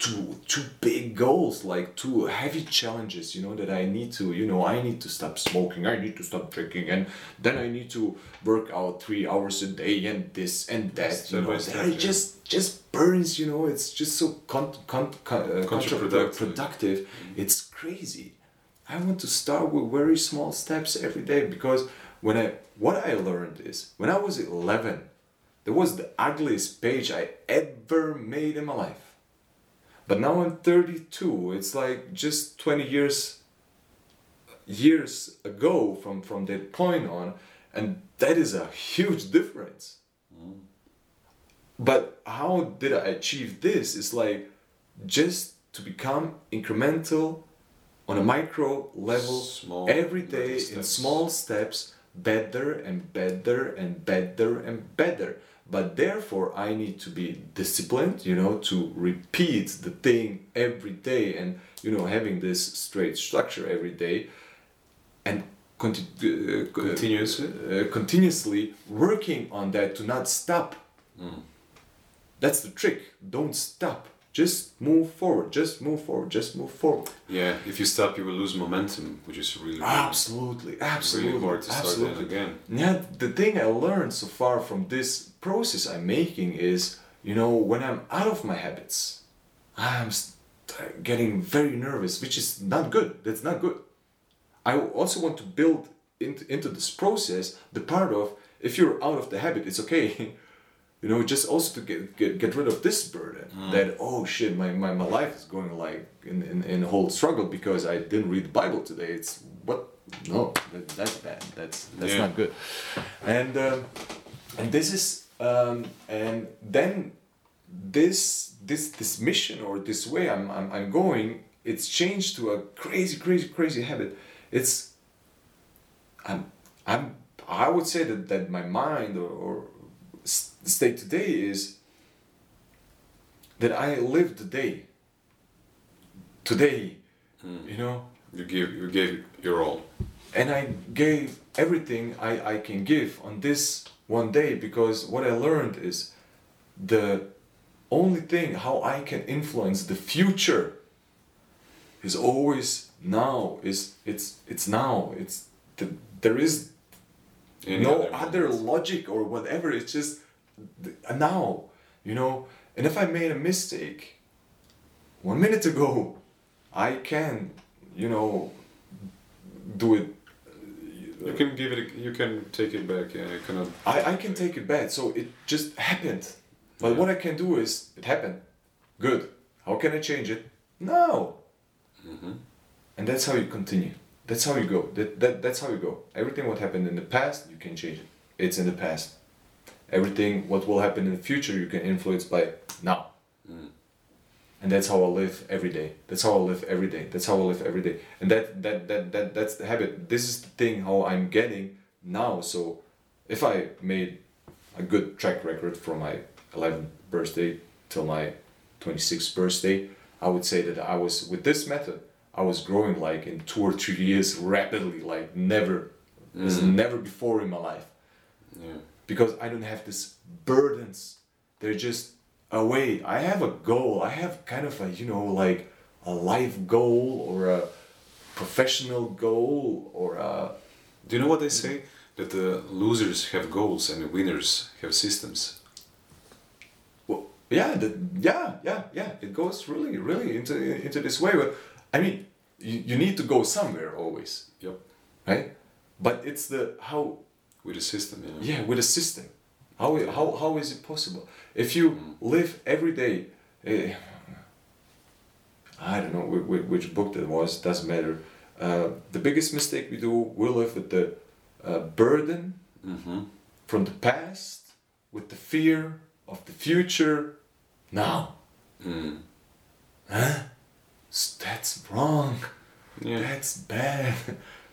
two two big goals like two heavy challenges you know that i need to you know i need to stop smoking i need to stop drinking and then i need to work out three hours a day and this and that you Step by know step, that yeah. just just burns you know it's just so con- con- con- uh, Counterproductive. counterproductive it's crazy i want to start with very small steps every day because when i what i learned is when i was 11 that was the ugliest page I ever made in my life. But now I'm 32. It's like just 20 years years ago from from that point on and that is a huge difference. But how did I achieve this? It's like just to become incremental on a micro level Small every day in small steps better and better and better and better but therefore i need to be disciplined you know to repeat the thing every day and you know having this straight structure every day and conti- uh, Continuously? uh, continuously working on that to not stop Mm. that's the trick don't stop just move forward just move forward just move forward Yeah, if you stop, you will lose momentum, which is really, really, absolutely absolutely really hard to start absolutely. that again. Yeah, the thing I learned so far from this process I'm making is, you know, when I'm out of my habits, I'm getting very nervous, which is not good. That's not good. I also want to build into, into this process the part of if you're out of the habit, it's okay. *laughs* you know, just also to get, get, get rid of this burden that, oh shit, my, my, my life is going like in, in, in a whole struggle because I didn't read the Bible today. It's what no, that, that's bad. That's that's Yeah. not good. And um, and this is um, and then this this this mission or this way I'm, I'm I'm going. It's changed to a crazy, crazy, crazy habit. It's I'm I'm I would say that that my mind or, or state today is that I live the day. Today, hmm. you know, You give you gave your all. and I gave everything I, I can give on this one day because what I learned is the only thing how I can influence the future is always now is it's it's now. It's the, there is Any no other other logic or whatever. It's just now you know and if I made a mistake one minute ago I can you know do it You can give it. A, you can take it back. Yeah, you cannot. I, I can take it back. So it just happened. But Yeah. what I can do is, it happened. Good. How can I change it? No. Mm-hmm. And that's how you continue. That's how you go. That, that, that's how you go. Everything what happened in the past, you can change it. It's in the past. Everything what will happen in the future, you can influence by now. Mm. And that's how I live every day. That's how I live every day. That's how I live every day. And that that that, that that's the habit. This is the thing how I'm getting now. So if I made a good track record from my 11th birthday till my 26th birthday, I would say that I was with this method. I was growing like in two or three years rapidly, like never, Mhm. never before in my life Yeah. Because I don't have these burdens. They're just away. I have a goal. I have kind of a, you know, like a life goal or a professional goal or a. Do you know what they mm-hmm. say? That the losers have goals and the winners have systems. Well, yeah, the, yeah, yeah, yeah. It goes really, really into into this way. But I mean, you, you need to go somewhere always, Yep. right? But it's the how With a system. Yeah. yeah with a system how, how, how is it possible if you live every day eh, i don't know whi- whi- which book that was doesn't matter uh, the biggest mistake we do we live with the uh, burden Mm-hmm. from the past with the fear of the future now Mm. huh? That's wrong Yeah. that's bad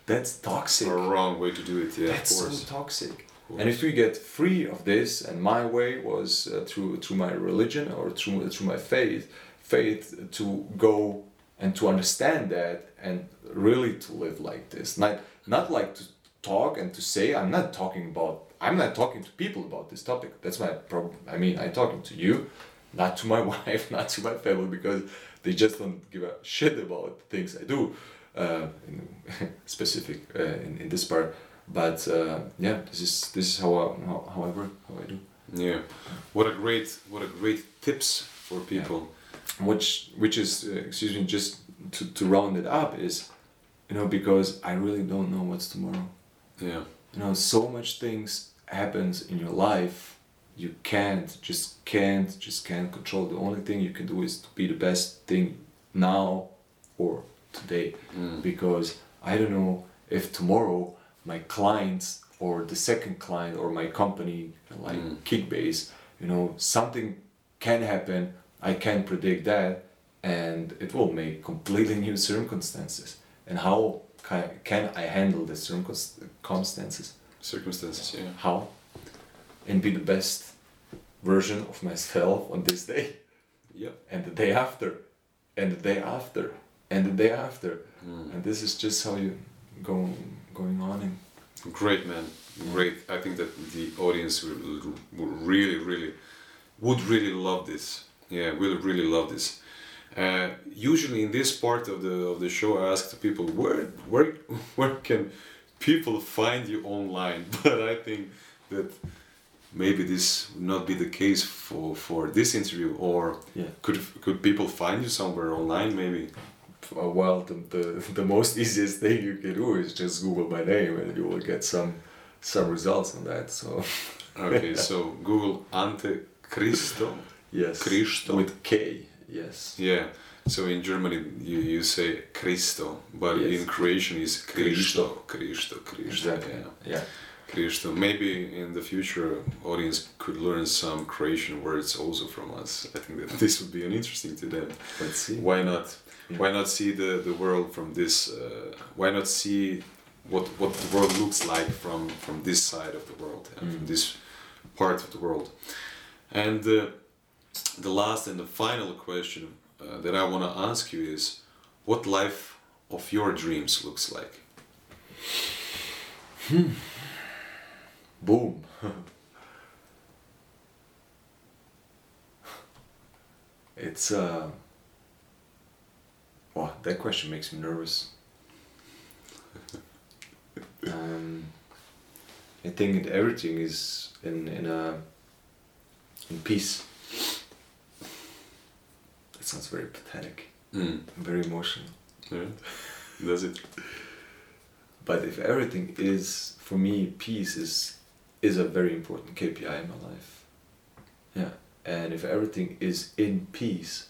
that's toxic a wrong way to do it. Yeah. that's of so course. toxic. course. And if we get free of this, and my way was uh, through through my religion or through through my faith, faith to go and to understand that and really to live like this, not not like to talk and to say. I'm not talking about. I'm not talking to people about this topic. That's my problem. I mean, I'm talking to you, not to my *laughs* wife, not to my family, because they just don't give a shit about the things I do, uh, in *laughs* specific uh, in, in this part. But uh, yeah, this is this is how I how, how I work, how I do. Yeah. What a great what a great tips for people. Which which is uh, excuse me, just to, to round it up is, you know, because I really don't know what's tomorrow. Yeah. You know, so much things happens in your life. You can't just can't just can't control. The only thing you can do is to be the best thing now or today. Mm. because I don't know if tomorrow my clients or the second client or my company like Mm. Kickbase, you know, something can happen. I can't predict that, and it will make completely new circumstances. And how can, can I handle the circumstances? Circumstances. Yeah. How? And be the best version of myself on this day Yep. and the day after and the day after and the day after Mm. and this is just how you go going on and Great man, great. I think that the audience will, will really, really, would really love this. Yeah, will really love this. Uh, usually in this part of the of the show, I ask the people where where *laughs* where can people find you online. *laughs* But I think that maybe this would not be the case for for this interview. Or Yeah. could could people find you somewhere online? Maybe. Uh, well the, the the most easiest thing you can do is just google my name and you will get some some results on that so *laughs* Okay, *laughs* so Google Ante Cristo. yes Cristo. with k yes Yeah. So in Germany you, you say Cristo, but Yes. in Croatian is Cristo, Cristo, Cristo. Exactly. Yeah. Yeah. Cristo. Maybe in the future audience could learn some Croatian words also from us. I think that *laughs* this would be an interesting to them. Let's see. Why not? Why not see the, the world from this? Uh, why not see what what the world looks like from from this side of the world and from Mm. this part of the world? And uh, the last and the final question uh, that I want to ask you is, what life of your dreams looks like? Boom. *laughs* it's uh wow, that question makes me nervous. *laughs* um, I think that everything is in in a in peace. That sounds very pathetic, Mm. very emotional. Yeah. Does it? But if everything is for me, peace is is a very important KPI in my life. Yeah, and if everything is in peace,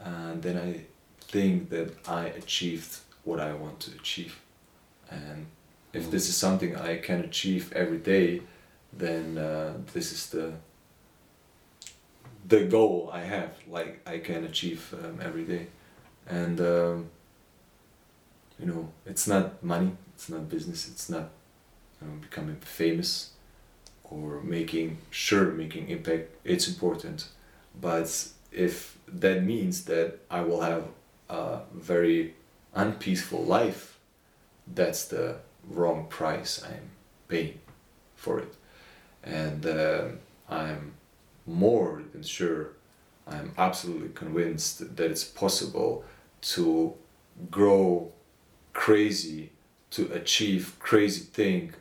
uh, then I think that I achieved what I want to achieve, and if this is something I can achieve every day, then uh, this is the the goal I have. Like I can achieve um, every day, and. Um, you know it's not money it's not business it's not you know, becoming famous or making sure making impact it's important but if that means that i will have a very unpeaceful life that's the wrong price i'm paying for it. And um i'm more than sure i'm absolutely convinced that it's possible to grow crazy to achieve crazy thing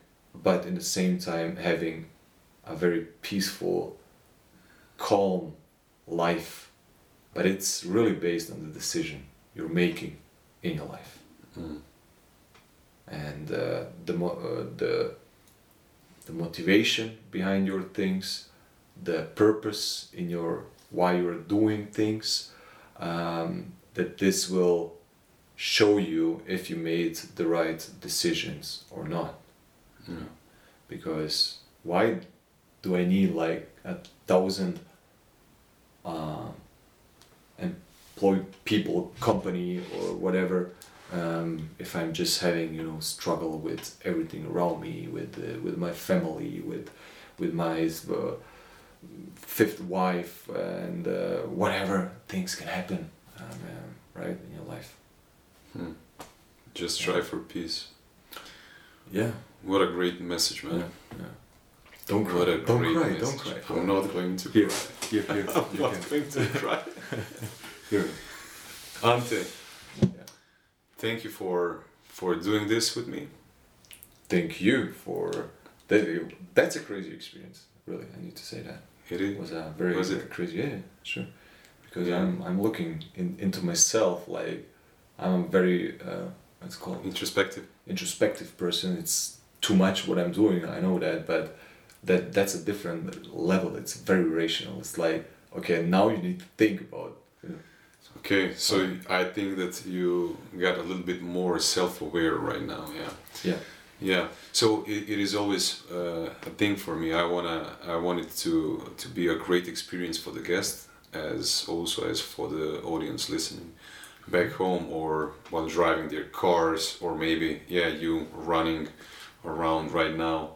but in the same time having a very peaceful calm life. But it's really based on the decision you're making in your life Mm. and uh, the mo- uh, the the motivation behind your things the purpose in your why you're doing things um, that this will show you if you made the right decisions or not Yeah. because why do I need like a thousand uh, employed people company or whatever um, if I'm just having you know struggle with everything around me with uh, with my family with with my uh, fifth wife and uh, whatever things can happen um, um, right in your life Hmm. Just strive for peace. yeah What a great message, man. yeah, yeah. don't cry don't cry message. don't cry I'm not going to Here, cry. here, here. *laughs* I'm you not going to cry. *laughs* Here. Ante, Yeah. thank you for for doing this with me. Thank you for that. That's a crazy experience. Really, I need to say that It is. was a very, Was it? very crazy. Yeah, yeah, sure. Because Yeah. I'm I'm looking in, into myself like I'm a very uh, what's it called introspective. introspective person. It's too much what I'm doing. I know that, but that that's a different level. It's very rational. It's like okay, now you need to think about. You know, Okay, so I think that you got a little bit more self-aware right now. Yeah. yeah, Yeah. So it, it is always uh, a thing for me. I wanna I want it to to be a great experience for the guest as also as for the audience listening back home or while driving their cars or maybe yeah you running around right now.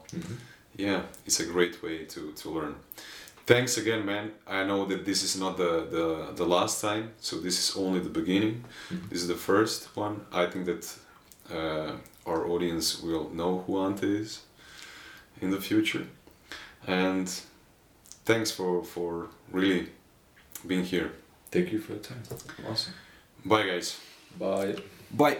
Yeah, it's a great way to, to learn. Thanks again, man. I know that this is not the, the, the last time, so this is only the beginning. Mhm. This is the first one. I think that uh, our audience will know who Ante is in the future. And thanks for, for really being here. Thank you for your time. Awesome. Bye, guys. Bye. Bye.